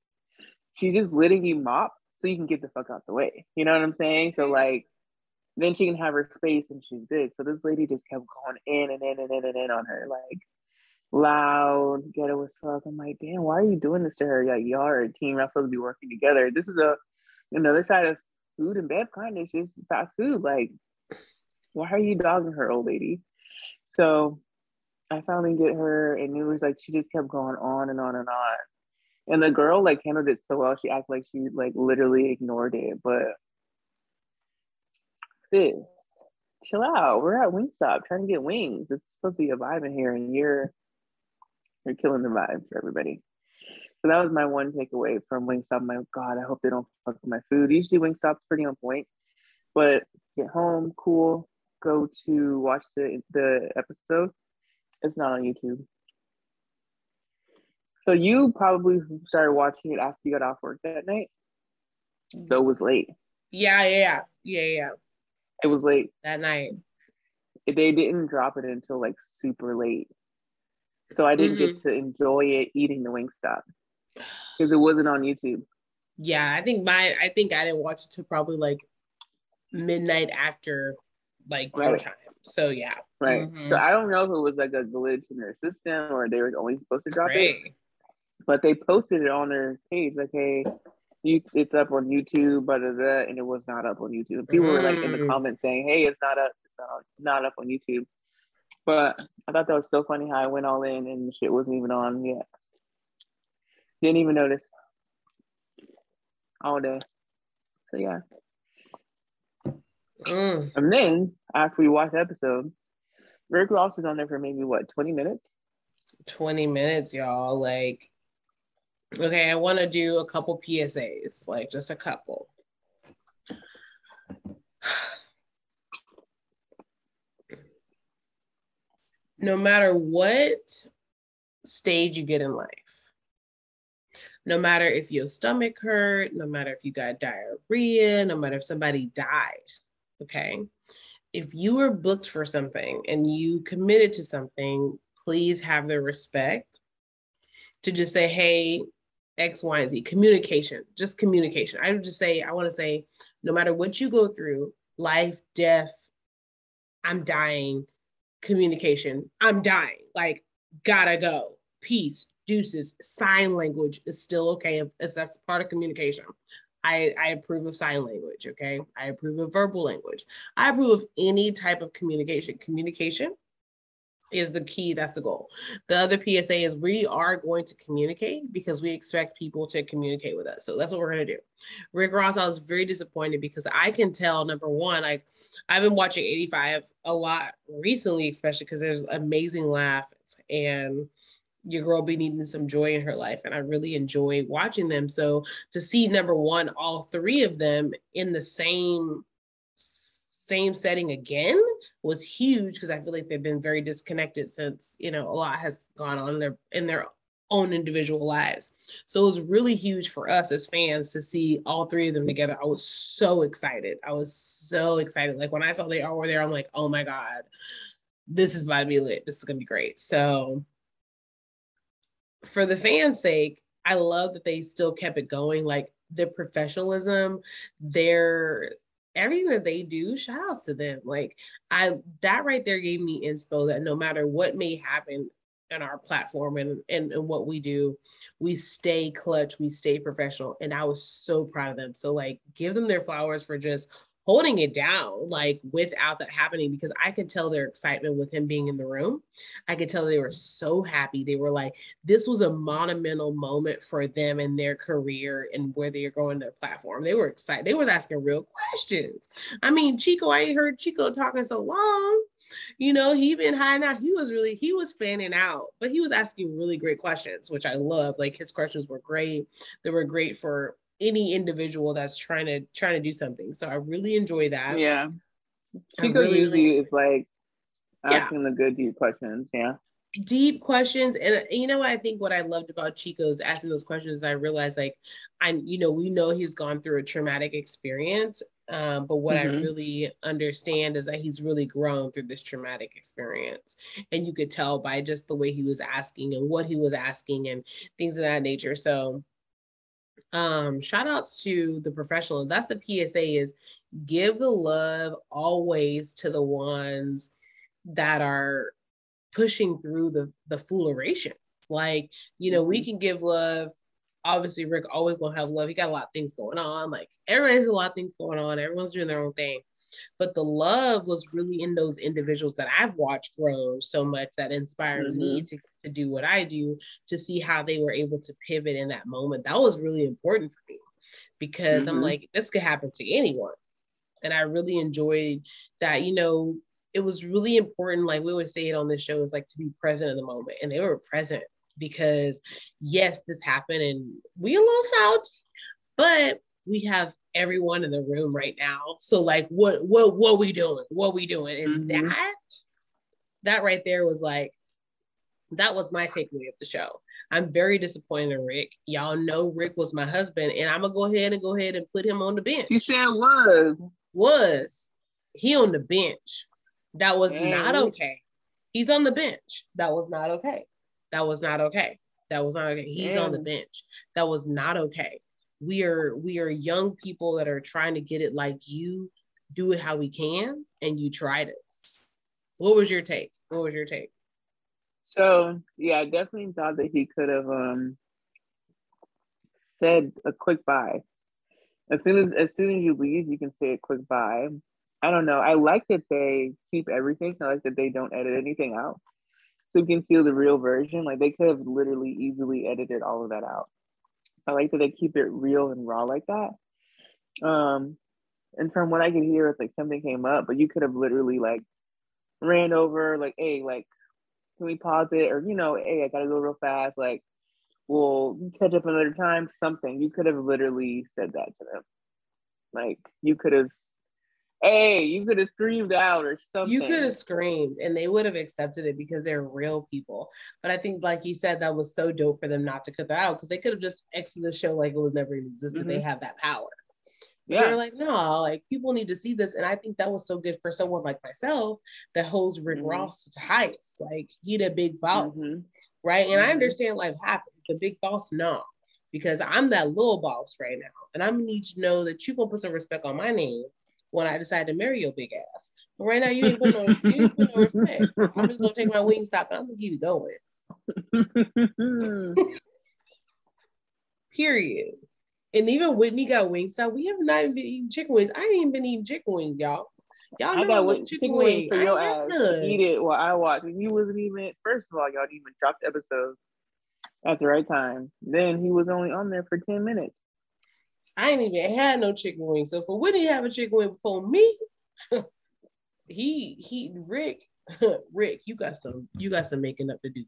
she's just letting you mop so you can get the fuck out the way. You know what I'm saying? So mm-hmm. like then she can have her space and she's good. So this lady just kept going in and in and in and in on her, like loud, ghetto as fuck. I'm like, damn, why are you doing this to her? Like y'all are a team, y'all supposed to be working together. This is a another side of food and bad kindness, just fast food. Like, why are you dogging her, old lady? So I finally get her, and it was like she just kept going on and on and on. And the girl like handled it so well. She acted like she like literally ignored it. But this, chill out. We're at Wingstop trying to get wings. It's supposed to be a vibe in here, and you're you're killing the vibe for everybody. So that was my one takeaway from Wingstop. My God, I hope they don't fuck with my food. Usually Wingstop's pretty on point, but get home, cool, go to watch the the episode. It's not on YouTube. So you probably started watching it after you got off work that night. So it was late. Yeah, yeah, yeah, yeah. It was late that night. They didn't drop it until like super late. So I didn't mm-hmm. get to enjoy it eating the wing Wingstop because it wasn't on YouTube. Yeah, I think my I think I didn't watch it till probably like midnight after like right. time. So yeah. Right. Mm-hmm. So I don't know if it was like a glitch in their system or they were only supposed to drop right. it. But they posted it on their page like, hey, you, it's up on YouTube, but and it was not up on YouTube. People mm. were like in the mm. comments saying, "Hey, it's not up, it's not, not up on YouTube." But I thought that was so funny how I went all in and the shit wasn't even on yet. Didn't even notice all day. So yeah. Mm. And then after we watched the episode, Rick Ross is on there for maybe what, 20 minutes? 20 minutes, y'all. Like, okay, I want to do a couple PSAs, like just a couple. [SIGHS] No matter what stage you get in life, no matter if your stomach hurt, no matter if you got diarrhea, no matter if somebody died, okay? If you were booked for something and you committed to something, please have the respect to just say, hey, X, Y, and Z. Communication, just communication. I would just say, I want to say, no matter what you go through, life, death, I'm dying, communication, I'm dying, like, gotta go. Peace, deuces, sign language is still okay if, if that's part of communication. I, I approve of sign language, okay? I approve of verbal language. I approve of any type of communication. Communication is the key. That's the goal. The other PSA is we are going to communicate because we expect people to communicate with us. So that's what we're going to do. Rick Ross, I was very disappointed because I can tell, number one, like I've been watching 85 a lot recently, especially because there's amazing laughs and your girl be needing some joy in her life and i really enjoy watching them. So to see number one all three of them in the same same setting again was huge because i feel like they've been very disconnected since you know a lot has gone on in their in their own individual lives. So it was really huge for us as fans to see all three of them together. I was so excited. I was so excited. Like when i saw they all were there i'm like oh my god this is about to be lit. This is gonna be great. So for the fans' sake, I love that they still kept it going. Like their professionalism, their everything that they do, shout outs to them. Like I that right there gave me inspo that no matter what may happen on our platform and, and, and what we do, we stay clutch, we stay professional. And I was so proud of them. So like give them their flowers for just holding it down like without that happening because I could tell their excitement with him being in the room. I could tell they were so happy. They were like, this was a monumental moment for them and their career and where they are going their platform. They were excited. They was asking real questions. I mean, Chico, I ain't heard Chico talking so long. You know, he been hiding out. He was really, he was fanning out, but he was asking really great questions, which I love. Like his questions were great. They were great for any individual that's trying to trying to do something. So I really enjoy that. Yeah. Chico really, usually is like asking yeah. the good deep questions. Yeah. Deep questions. And you know I think what I loved about Chico's asking those questions, I realized like I you know, we know he's gone through a traumatic experience. Um, but what mm-hmm. I really understand is that he's really grown through this traumatic experience. And you could tell by just the way he was asking and what he was asking and things of that nature. So um shout outs to the professionals. That's the psa is give the love always to the ones that are pushing through the the fooleration. Like you know we mm-hmm. can give love. Obviously rick always gonna have love. He got a lot of things going on. Like everyone has a lot of things going on. Everyone's doing their own thing. But the love was really in those individuals that I've watched grow so much that inspired mm-hmm. me to, to do what I do to see how they were able to pivot in that moment. That was really important for me because mm-hmm. I'm like, this could happen to anyone. And I really enjoyed that, you know, it was really important, like we always say it on this show, is like to be present in the moment. And they were present because yes, this happened and we a little salty, but we have everyone in the room right now. So like what what what we doing? What we doing? And mm-hmm. that that right there was like that was my takeaway of the show. I'm very disappointed in Rick. Y'all know Rick was my husband, and I'm gonna go ahead and go ahead and put him on the bench. You said was was he on the bench? That was not okay. He's on the bench. That was not okay. That was not okay. That was not okay. He's on the bench. That was not okay we are we are young people that are trying to get it like you do it how we can and you tried it what was your take what was your take so yeah i definitely thought that he could have um said a quick bye. As soon as as soon as you leave you can say a quick bye. I don't know. I like that they keep everything. I like that they don't edit anything out so you can feel the real version. Like they could have literally easily edited all of that out. So I like that they keep it real and raw like that. Um, and from what I can hear, it's like something came up, but you could have literally like ran over, like, hey, like, can we pause it? Or, you know, hey, I gotta go real fast. Like, we'll catch up another time. Something. You could have literally said that to them. Like, you could have hey, you could have screamed out or something. You could have screamed and they would have accepted it because they're real people. But I think, like you said, that was so dope for them not to cut that out because they could have just exited the show like it was never even existed. Mm-hmm. They have that power. Yeah. They're like, no, like people need to see this. And I think that was so good for someone like myself that holds Rick mm-hmm. Ross to heights. Like he the big boss. Mm-hmm. Right. And I mm-hmm. understand life happens. The big boss, no because I'm that little boss right now. And I'm gonna need you to know that you're gonna put some respect on my name when I decide to marry your big ass. But right now you ain't putting no, you ain't putting no respect. I'm just gonna take my wing stop and I'm gonna keep it going. [LAUGHS] Period. And even Whitney got Wingstop. We have not even been eating chicken wings. I ain't even been eating chicken wings, y'all. Y'all know I got chicken, chicken wings for your ass. Eat it while I watch. And you wasn't even. First of all, y'all didn't even drop the episode at the right time. Then he was only on there for 10 minutes. I ain't even had no chicken wings. So for Whitney have a chicken wing before me, [LAUGHS] he he Rick, [LAUGHS] Rick, you got some you got some making up to do.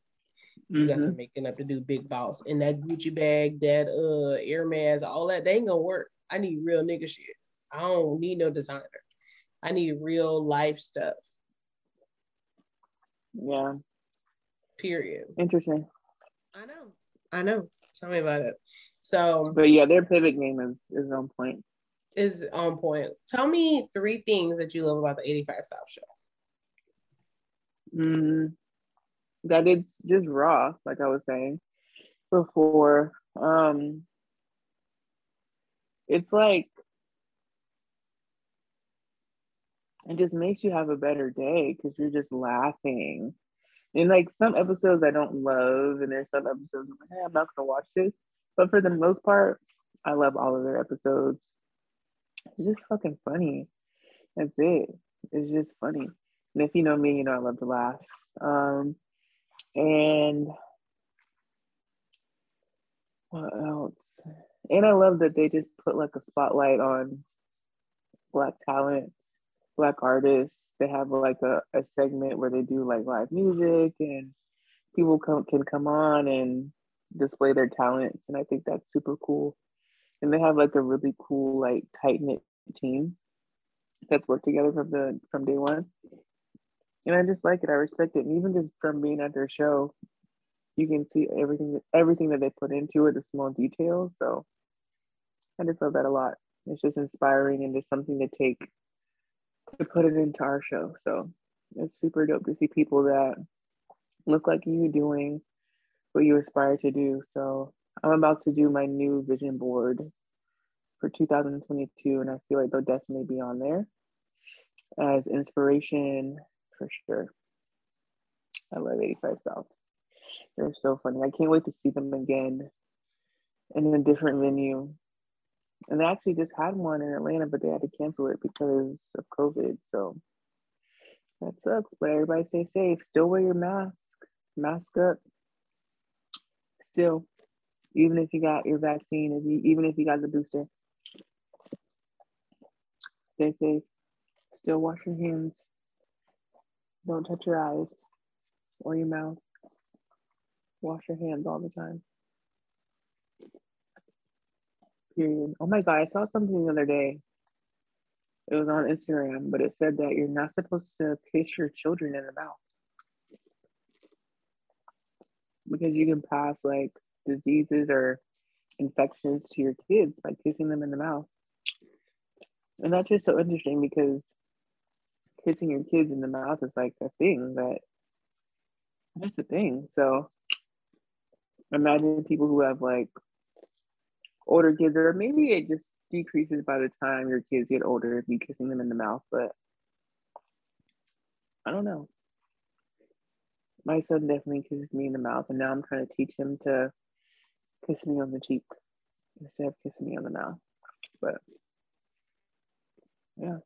You mm-hmm. got some making up to do, big boss. And that Gucci bag, that uh Hermès, all that, they ain't gonna work. I need real nigga shit. I don't need no designer. I need real life stuff. Yeah. Period. Interesting. I know. I know. Tell me about it. So, but yeah, their pivot game is is on point. Is on point. Tell me three things that you love about the 85 South show. Mm, that it's just raw, like I was saying before. Um, it's like it just makes you have a better day because you're just laughing and like some episodes I don't love, and there's some episodes I'm like, hey, I'm not gonna watch this. But for the most part, I love all of their episodes. It's just fucking funny. That's it. It's just funny. And if you know me, you know I love to laugh. Um, and what else? And I love that they just put like a spotlight on black talent, black artists, they have like a, a segment where they do like live music and people come, can come on and display their talents and i think that's super cool. And they have like a really cool like tight knit team that's worked together from the from day one and i just like it i respect it and even just from being at their show you can see everything everything that they put into it the small details so i just love that a lot it's just inspiring and just something to take to put it into our show. So it's super dope to see people that look like you doing what you aspire to do. So I'm about to do my new vision board for 2022, and I feel like they'll definitely be on there as inspiration for sure. I love 85 South. They're so funny. I can't wait to see them again in a different venue and they actually just had one in Atlanta, but they had to cancel it because of COVID. So that sucks. But everybody stay safe. Still wear your mask. Mask up. Still, even if you got your vaccine, if you even if you got the booster, stay safe. Still wash your hands. Don't touch your eyes or your mouth. Wash your hands all the time. Period. Oh my God, I saw something the other day. It was on Instagram, but it said that you're not supposed to kiss your children in the mouth because you can pass like diseases or infections to your kids by kissing them in the mouth. And that's just so interesting because kissing your kids in the mouth is like a thing that that's a thing. So imagine people who have like older kids, or maybe it just decreases by the time your kids get older if you kissing them in the mouth. But I don't know. My son definitely kisses me in the mouth, and now I'm trying to teach him to kiss me on the cheek instead of kissing me on the mouth. But yeah,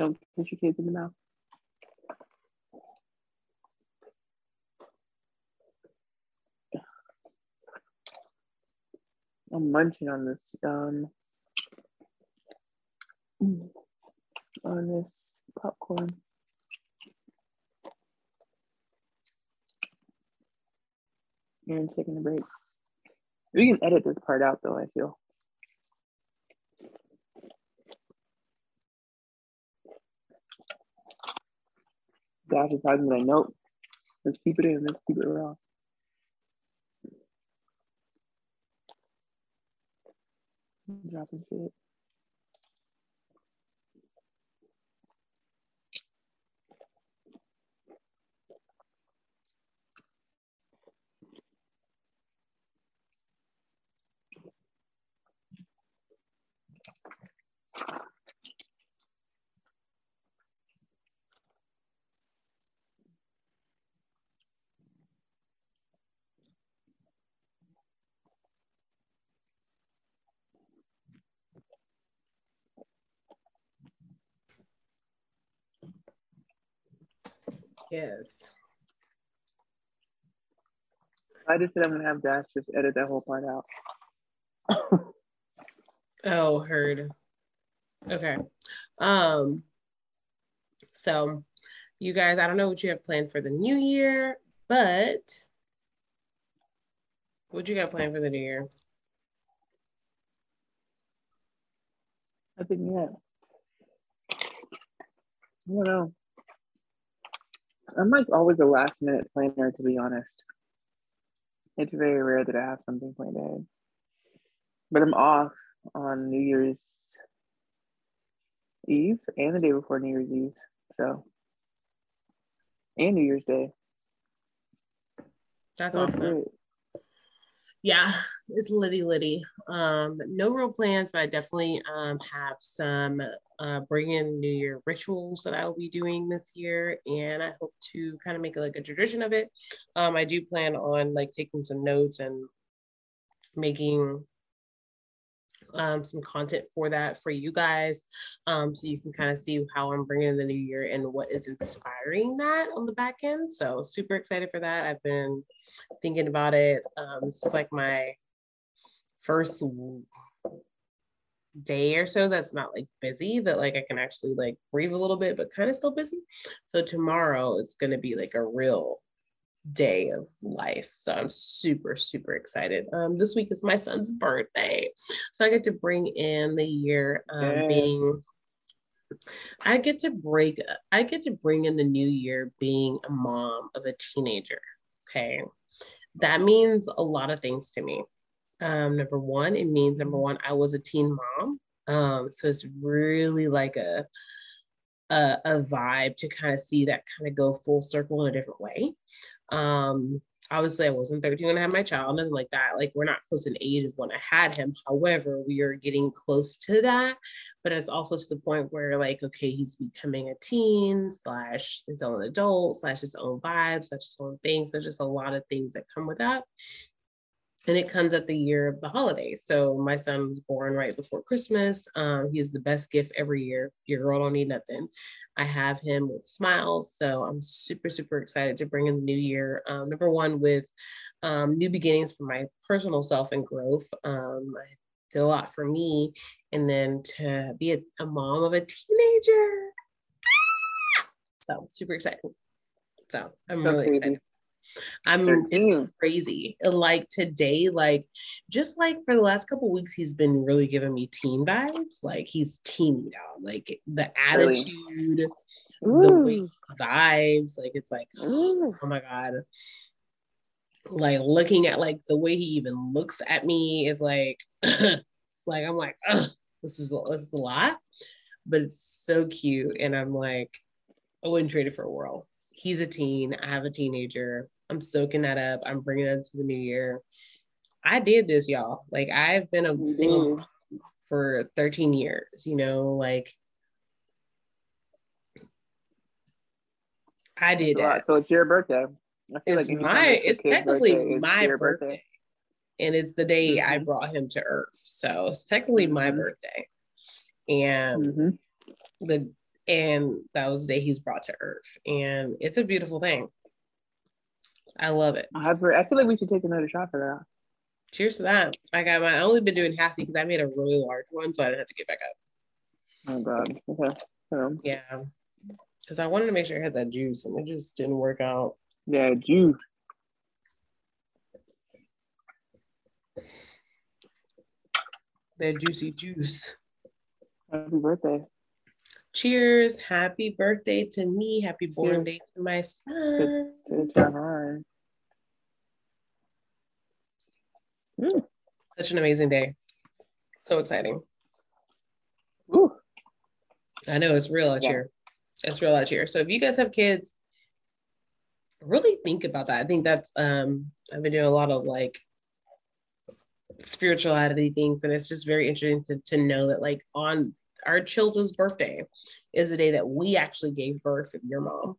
don't kiss your kids in the mouth. I'm munching on this um on this popcorn. And taking a break. We can edit this part out though, I feel. Dash is probably like, nope. Let's keep it in. Let's keep it around. Dropping shit. Yes. I just said I'm gonna have Dash just edit that whole part out. oh, heard. Okay. Um. So, you guys, I don't know what you have planned for the new year, but what you got planned for the new year? I think yeah. I don't know. I'm like always a last minute planner, to be honest. It's very rare that I have something planned ahead. But I'm off on New Year's Eve and the day before New Year's Eve. So, and New Year's Day. That's so awesome yeah, it's litty litty. Um, no real plans, but I definitely um, have some uh, bring in New Year rituals that I will be doing this year, and I hope to kind of make like a tradition of it. Um, I do plan on like taking some notes and making um, some content for that for you guys um, so you can kind of see how i'm bringing the new year and what is inspiring that on the back end. So super excited for that. I've been thinking about it um, it's like my first day or so that's not like busy that like i can actually like breathe a little bit but kind of still busy. So tomorrow it's going to be like a real day of life. So I'm super, super excited. Um, this week is my son's birthday. So I get to bring in the year um, being I get to break I get to bring in the new year being a mom of a teenager. Okay. That means a lot of things to me. Um, number one, it means number one, I was a teen mom. Um, so it's really like a a, a vibe to kind of see that kind of go full circle in a different way. Um, obviously I wasn't 13 when I had my child, nothing like that. Like we're not close in age of when I had him. However, we are getting close to that. But it's also to the point where like, okay, he's becoming a teen slash his own adult slash his own vibes, slash his own things. There's just a lot of things that come with that and it comes at the year of the holidays. So my son was born right before Christmas. Um, he is the best gift every year. Your girl don't need nothing. I have him with smiles. So I'm super, super excited to bring in the new year. Um, number one, with um, new beginnings for my personal self and growth. Um, I did a lot for me. And then to be a, a mom of a teenager. So super excited. So I'm so really crazy. excited. I'm it's crazy. Like today, like just like for the last couple weeks, he's been really giving me teen vibes. Like he's teeny out. Like the attitude, really? the way vibes. Like it's like, Ooh. oh my god. Like looking at like the way he even looks at me is like, [LAUGHS] like I'm like, this is this is a lot, but it's so cute, and I'm like, I wouldn't trade it for a world he's a teen. I have a teenager. I'm soaking that up. I'm bringing that to the new year. I did this, y'all. Like I've been a you single for 13 years, you know, like I did that. So it's your birthday. it's like my it's technically birthday, my birthday. birthday. And it's the day mm-hmm. I brought him to Earth. So it's technically mm-hmm. my birthday. And mm-hmm. the and that was the day he's brought to Earth. And it's a beautiful thing. I love it. I, I feel like we should take another shot for that. Cheers to that. I got my I only been doing Hassie because I made a really large one, so I didn't have to get back up. Oh god. Okay. Um, yeah. Because I wanted to make sure I had that juice and it just didn't work out. Yeah, juice. That juicy juice. Happy birthday. Cheers. Happy birthday to me. Happy born day to my son. To, to mm. Such an amazing day. So exciting. Ooh. I know it's real out yeah. here. It's real out here. So if you guys have kids, really think about that. I think that's um I've been doing a lot of like spirituality things and it's just very interesting to, to know that like on our children's birthday is the day that we actually gave birth of your mom.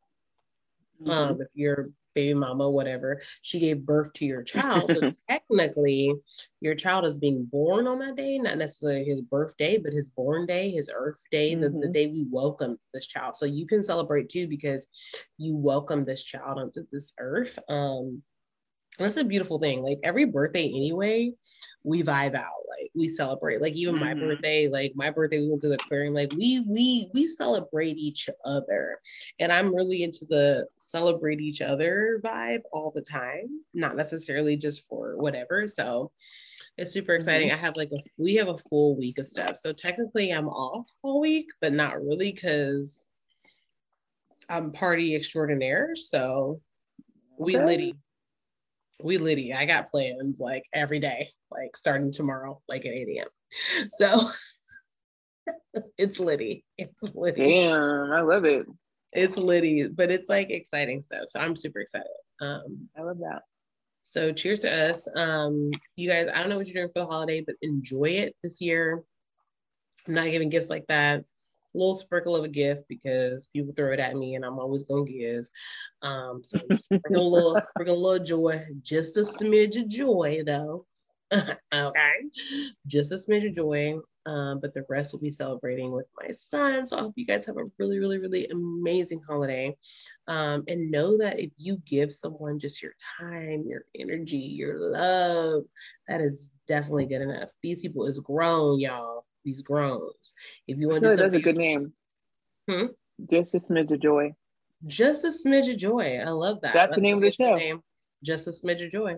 Mm-hmm. Um, if your baby mama, whatever, she gave birth to your child. So [LAUGHS] technically, your child is being born on that day, not necessarily his birthday, but his born day, his earth day, mm-hmm. the, the mm-hmm. day we welcome this child. So you can celebrate too because you welcome this child onto this earth. Um, that's a beautiful thing. Like every birthday, anyway, we vibe out. Like we celebrate. Like even mm-hmm. my birthday, like my birthday, we went to the aquarium. Like we we we celebrate each other, and I'm really into the celebrate each other vibe all the time. Not necessarily just for whatever. So it's super exciting. Mm-hmm. I have like a we have a full week of stuff. So technically, I'm off all week, but not really because I'm party extraordinaire. So we okay. litty we Liddy, I got plans like every day, like starting tomorrow, like at 8 a.m. So [LAUGHS] it's Liddy. It's Liddy. Damn, I love it. It's Liddy, but it's like exciting stuff. So I'm super excited. Um, I love that. So cheers to us. Um, you guys, I don't know what you're doing for the holiday, but enjoy it this year. I'm not giving gifts like that little sprinkle of a gift because people throw it at me and I'm always gonna give. Um, so [LAUGHS] sprinkle a little, sprinkle a little joy, just a smidge of joy though. [LAUGHS] okay, just a smidge of joy. Um, but the rest will be celebrating with my son. So I hope you guys have a really, really, really amazing holiday. Um, and know that if you give someone just your time, your energy, your love, that is definitely good enough. These people is grown, y'all these groans. If you want to, that's a good name. Hmm? Just a smidge of joy. Just a smidge of joy. I love that. That's, that's the name of the show. Name. Just a smidge of joy,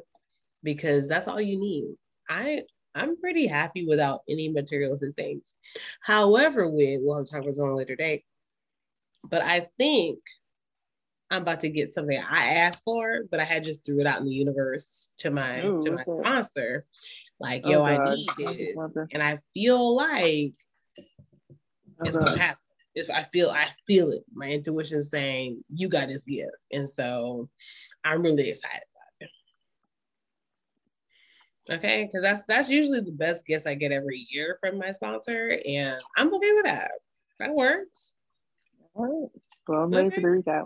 because that's all you need. I I'm pretty happy without any materials and things. However, with we'll talk about on a later date. But I think I'm about to get something I asked for, but I had just threw it out in the universe to my Ooh, to my sponsor. Like, oh, yo, God. I need it. And I feel like oh, it's gonna happen. If I feel I feel it. My intuition is saying you got this gift. And so I'm really excited about it. Okay, because that's that's usually the best gifts I get every year from my sponsor, and I'm okay with that. That works. All right. Well, I'm ready okay. for the recap.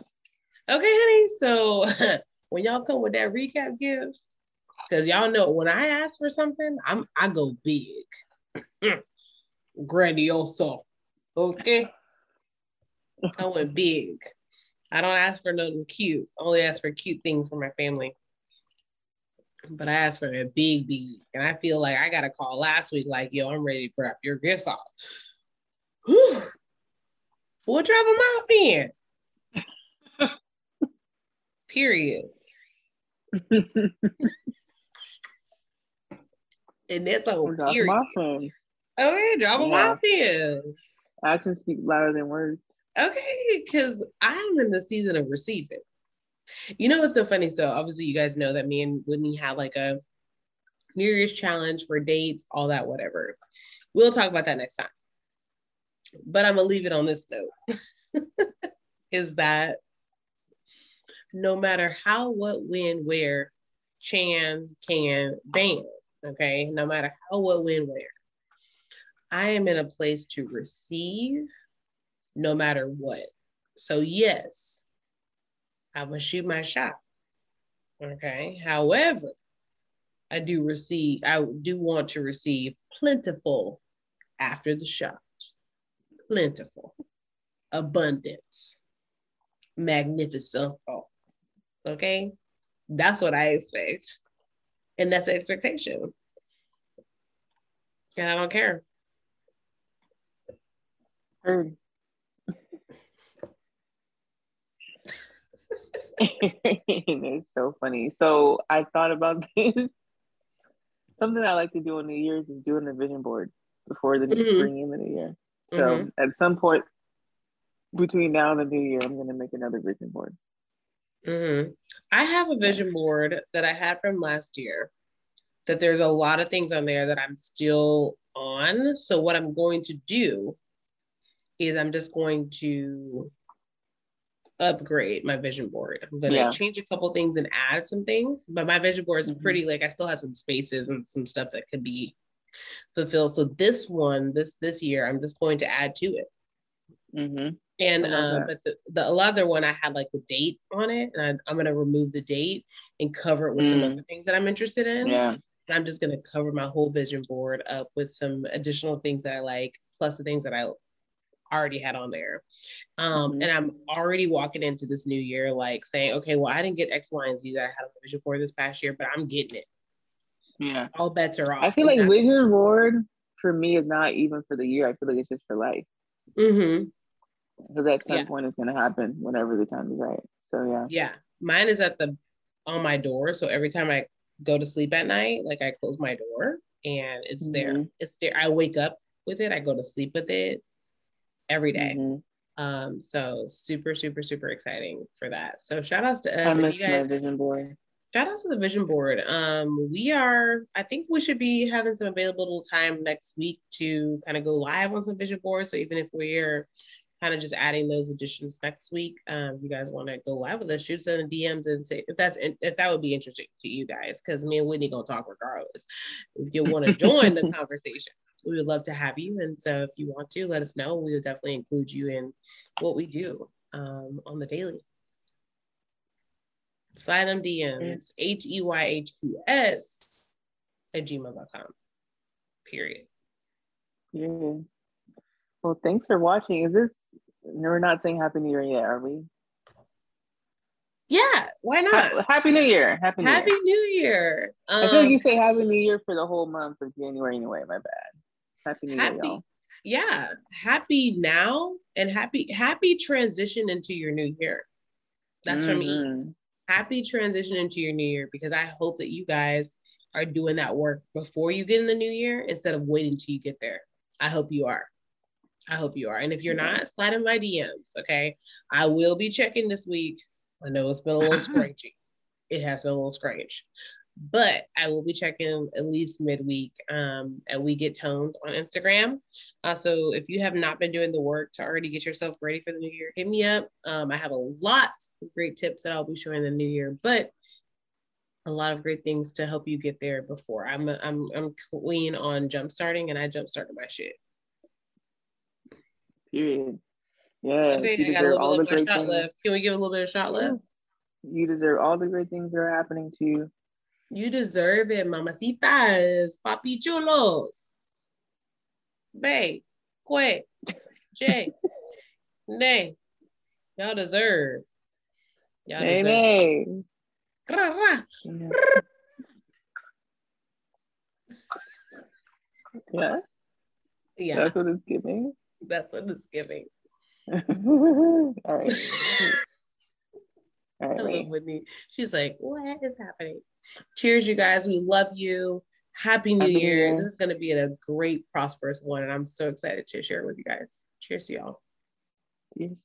Okay, honey. So [LAUGHS] when y'all come with that recap gift, Cause y'all know when I ask for something, I'm I go big. Mm. Grandioso. Okay. I went big. I don't ask for nothing cute. I only ask for cute things for my family. But I asked for a big, big. And I feel like I got a call last week, like, yo, I'm ready to drop your gifts off. Whew. We'll drop them off then. [LAUGHS] Period. [LAUGHS] and that's a oh, Drop period. My phone. Oh, okay, drop them yeah. off here. Actions speak louder than words. Okay, because I'm in the season of receiving. You know what's so funny? So obviously, you guys know that me and Whitney had like a New Year's challenge for dates, all that, whatever. We'll talk about that next time. But I'm gonna leave it on this note: [LAUGHS] is that no matter how, what, when, where, Chan can ban okay? No matter how, what, when, where. I am in a place to receive no matter what. So, yes, I'm going to shoot my shot, okay? However, I do receive, I do want to receive plentiful after the shot, plentiful, abundance, magnificent. Okay, that's what I expect. And that's the expectation. And I don't care. [LAUGHS] Heard. it's so funny. So I thought about [LAUGHS] this. Something I like to do on New Year's is doing a vision board before the mm-hmm. spring in the new year. So mm-hmm. at some point, between now and the new year, I'm gonna make another vision board. Mm-hmm. I have a vision board that I had from last year. That there's a lot of things on there that I'm still on. So what I'm going to do is I'm just going to upgrade my vision board. I'm gonna yeah. change a couple things and add some things, but my vision board is mm-hmm. pretty like I still have some spaces and some stuff that could be fulfilled. So this one, this this year, I'm just going to add to it. Mm-hmm. And um, but the, the other one I had like the date on it, and I, am gonna remove the date and cover it with mm. some other things that I'm interested in. Yeah. And I'm just gonna cover my whole vision board up with some additional things that I like, plus the things that I already had on there. Um, mm-hmm. and I'm already walking into this new year like saying, okay, well, I didn't get X, Y, and Z that I had on the vision board this past year, but I'm getting it. Yeah. All bets are off. I feel like vision board for me is not even for the year. I feel like it's just for life. Mm-hmm. Because at some yeah. point it's gonna happen whenever the time is right. So yeah. Yeah. Mine is at the on my door. So every time I go to sleep at night, like I close my door and it's mm-hmm. there. It's there. I wake up with it. I go to sleep with it every day. Mm-hmm. Um, so super, super, super exciting for that. So shout outs to us. I miss guys, my vision board. Shout outs to the vision board. Um, we are, I think we should be having some available time next week to kind of go live on some vision boards. So even if we're kind of just adding those additions next week. Um, you guys want to go live with us, shoot us in the DMs and say if that's if that would be interesting to you guys, because me and Whitney gonna talk regardless. If you want to [LAUGHS] join the conversation, we would love to have you. And so if you want to, let us know. We will definitely include you in what we do um, on the daily. Slide them DMs, H E Y H Q S at gmail.com. Period. Yeah. Well, thanks for watching. Is this we're not saying Happy New Year yet, are we? Yeah, why not? Happy New Year. Happy New Happy Year. New Year. Um, I feel like you um, say Happy New Year for the whole month of January anyway. My bad. Happy New happy, Year, y'all. Yeah, happy now and happy happy transition into your new year. That's mm-hmm. for me. Mm-hmm. Happy transition into your new year because I hope that you guys are doing that work before you get in the new year instead of waiting till you get there. I hope you are. I hope you are. And if you're not, slide in my DMs. Okay. I will be checking this week. I know it's been a little [LAUGHS] scratchy. It has been a little strange, but I will be checking at least midweek um, and we get toned on Instagram. Uh, so if you have not been doing the work to already get yourself ready for the new year, hit me up. Um, I have a lot of great tips that I'll be showing the new year, but a lot of great things to help you get there before. I'm a, I'm I'm queen on jump starting and I jump started my shit. Period. Yeah. Okay, you I got a little bit of shot things. left. Can we give a little bit of shot left? You deserve all the great things that are happening to you. You deserve it, mamacitas, papi chulos. Bay, Quay, [LAUGHS] Jay, Nay. Y'all deserve. Y'all nay, deserve. Nay. Ra, ra. Yes. [LAUGHS] Yeah. That's what it's giving. That's what it's giving. [LAUGHS] All right. All right. I love Whitney. She's like, what is happening? Cheers, you guys. We love you. Happy New Happy Year. Year. This is going to be a great, prosperous one. And I'm so excited to share with you guys. Cheers to y'all. Cheers.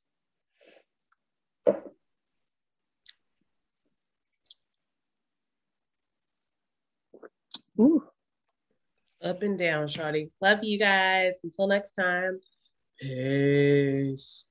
Ooh. Up and down, Shawty. Love you guys. Until next time. Peace.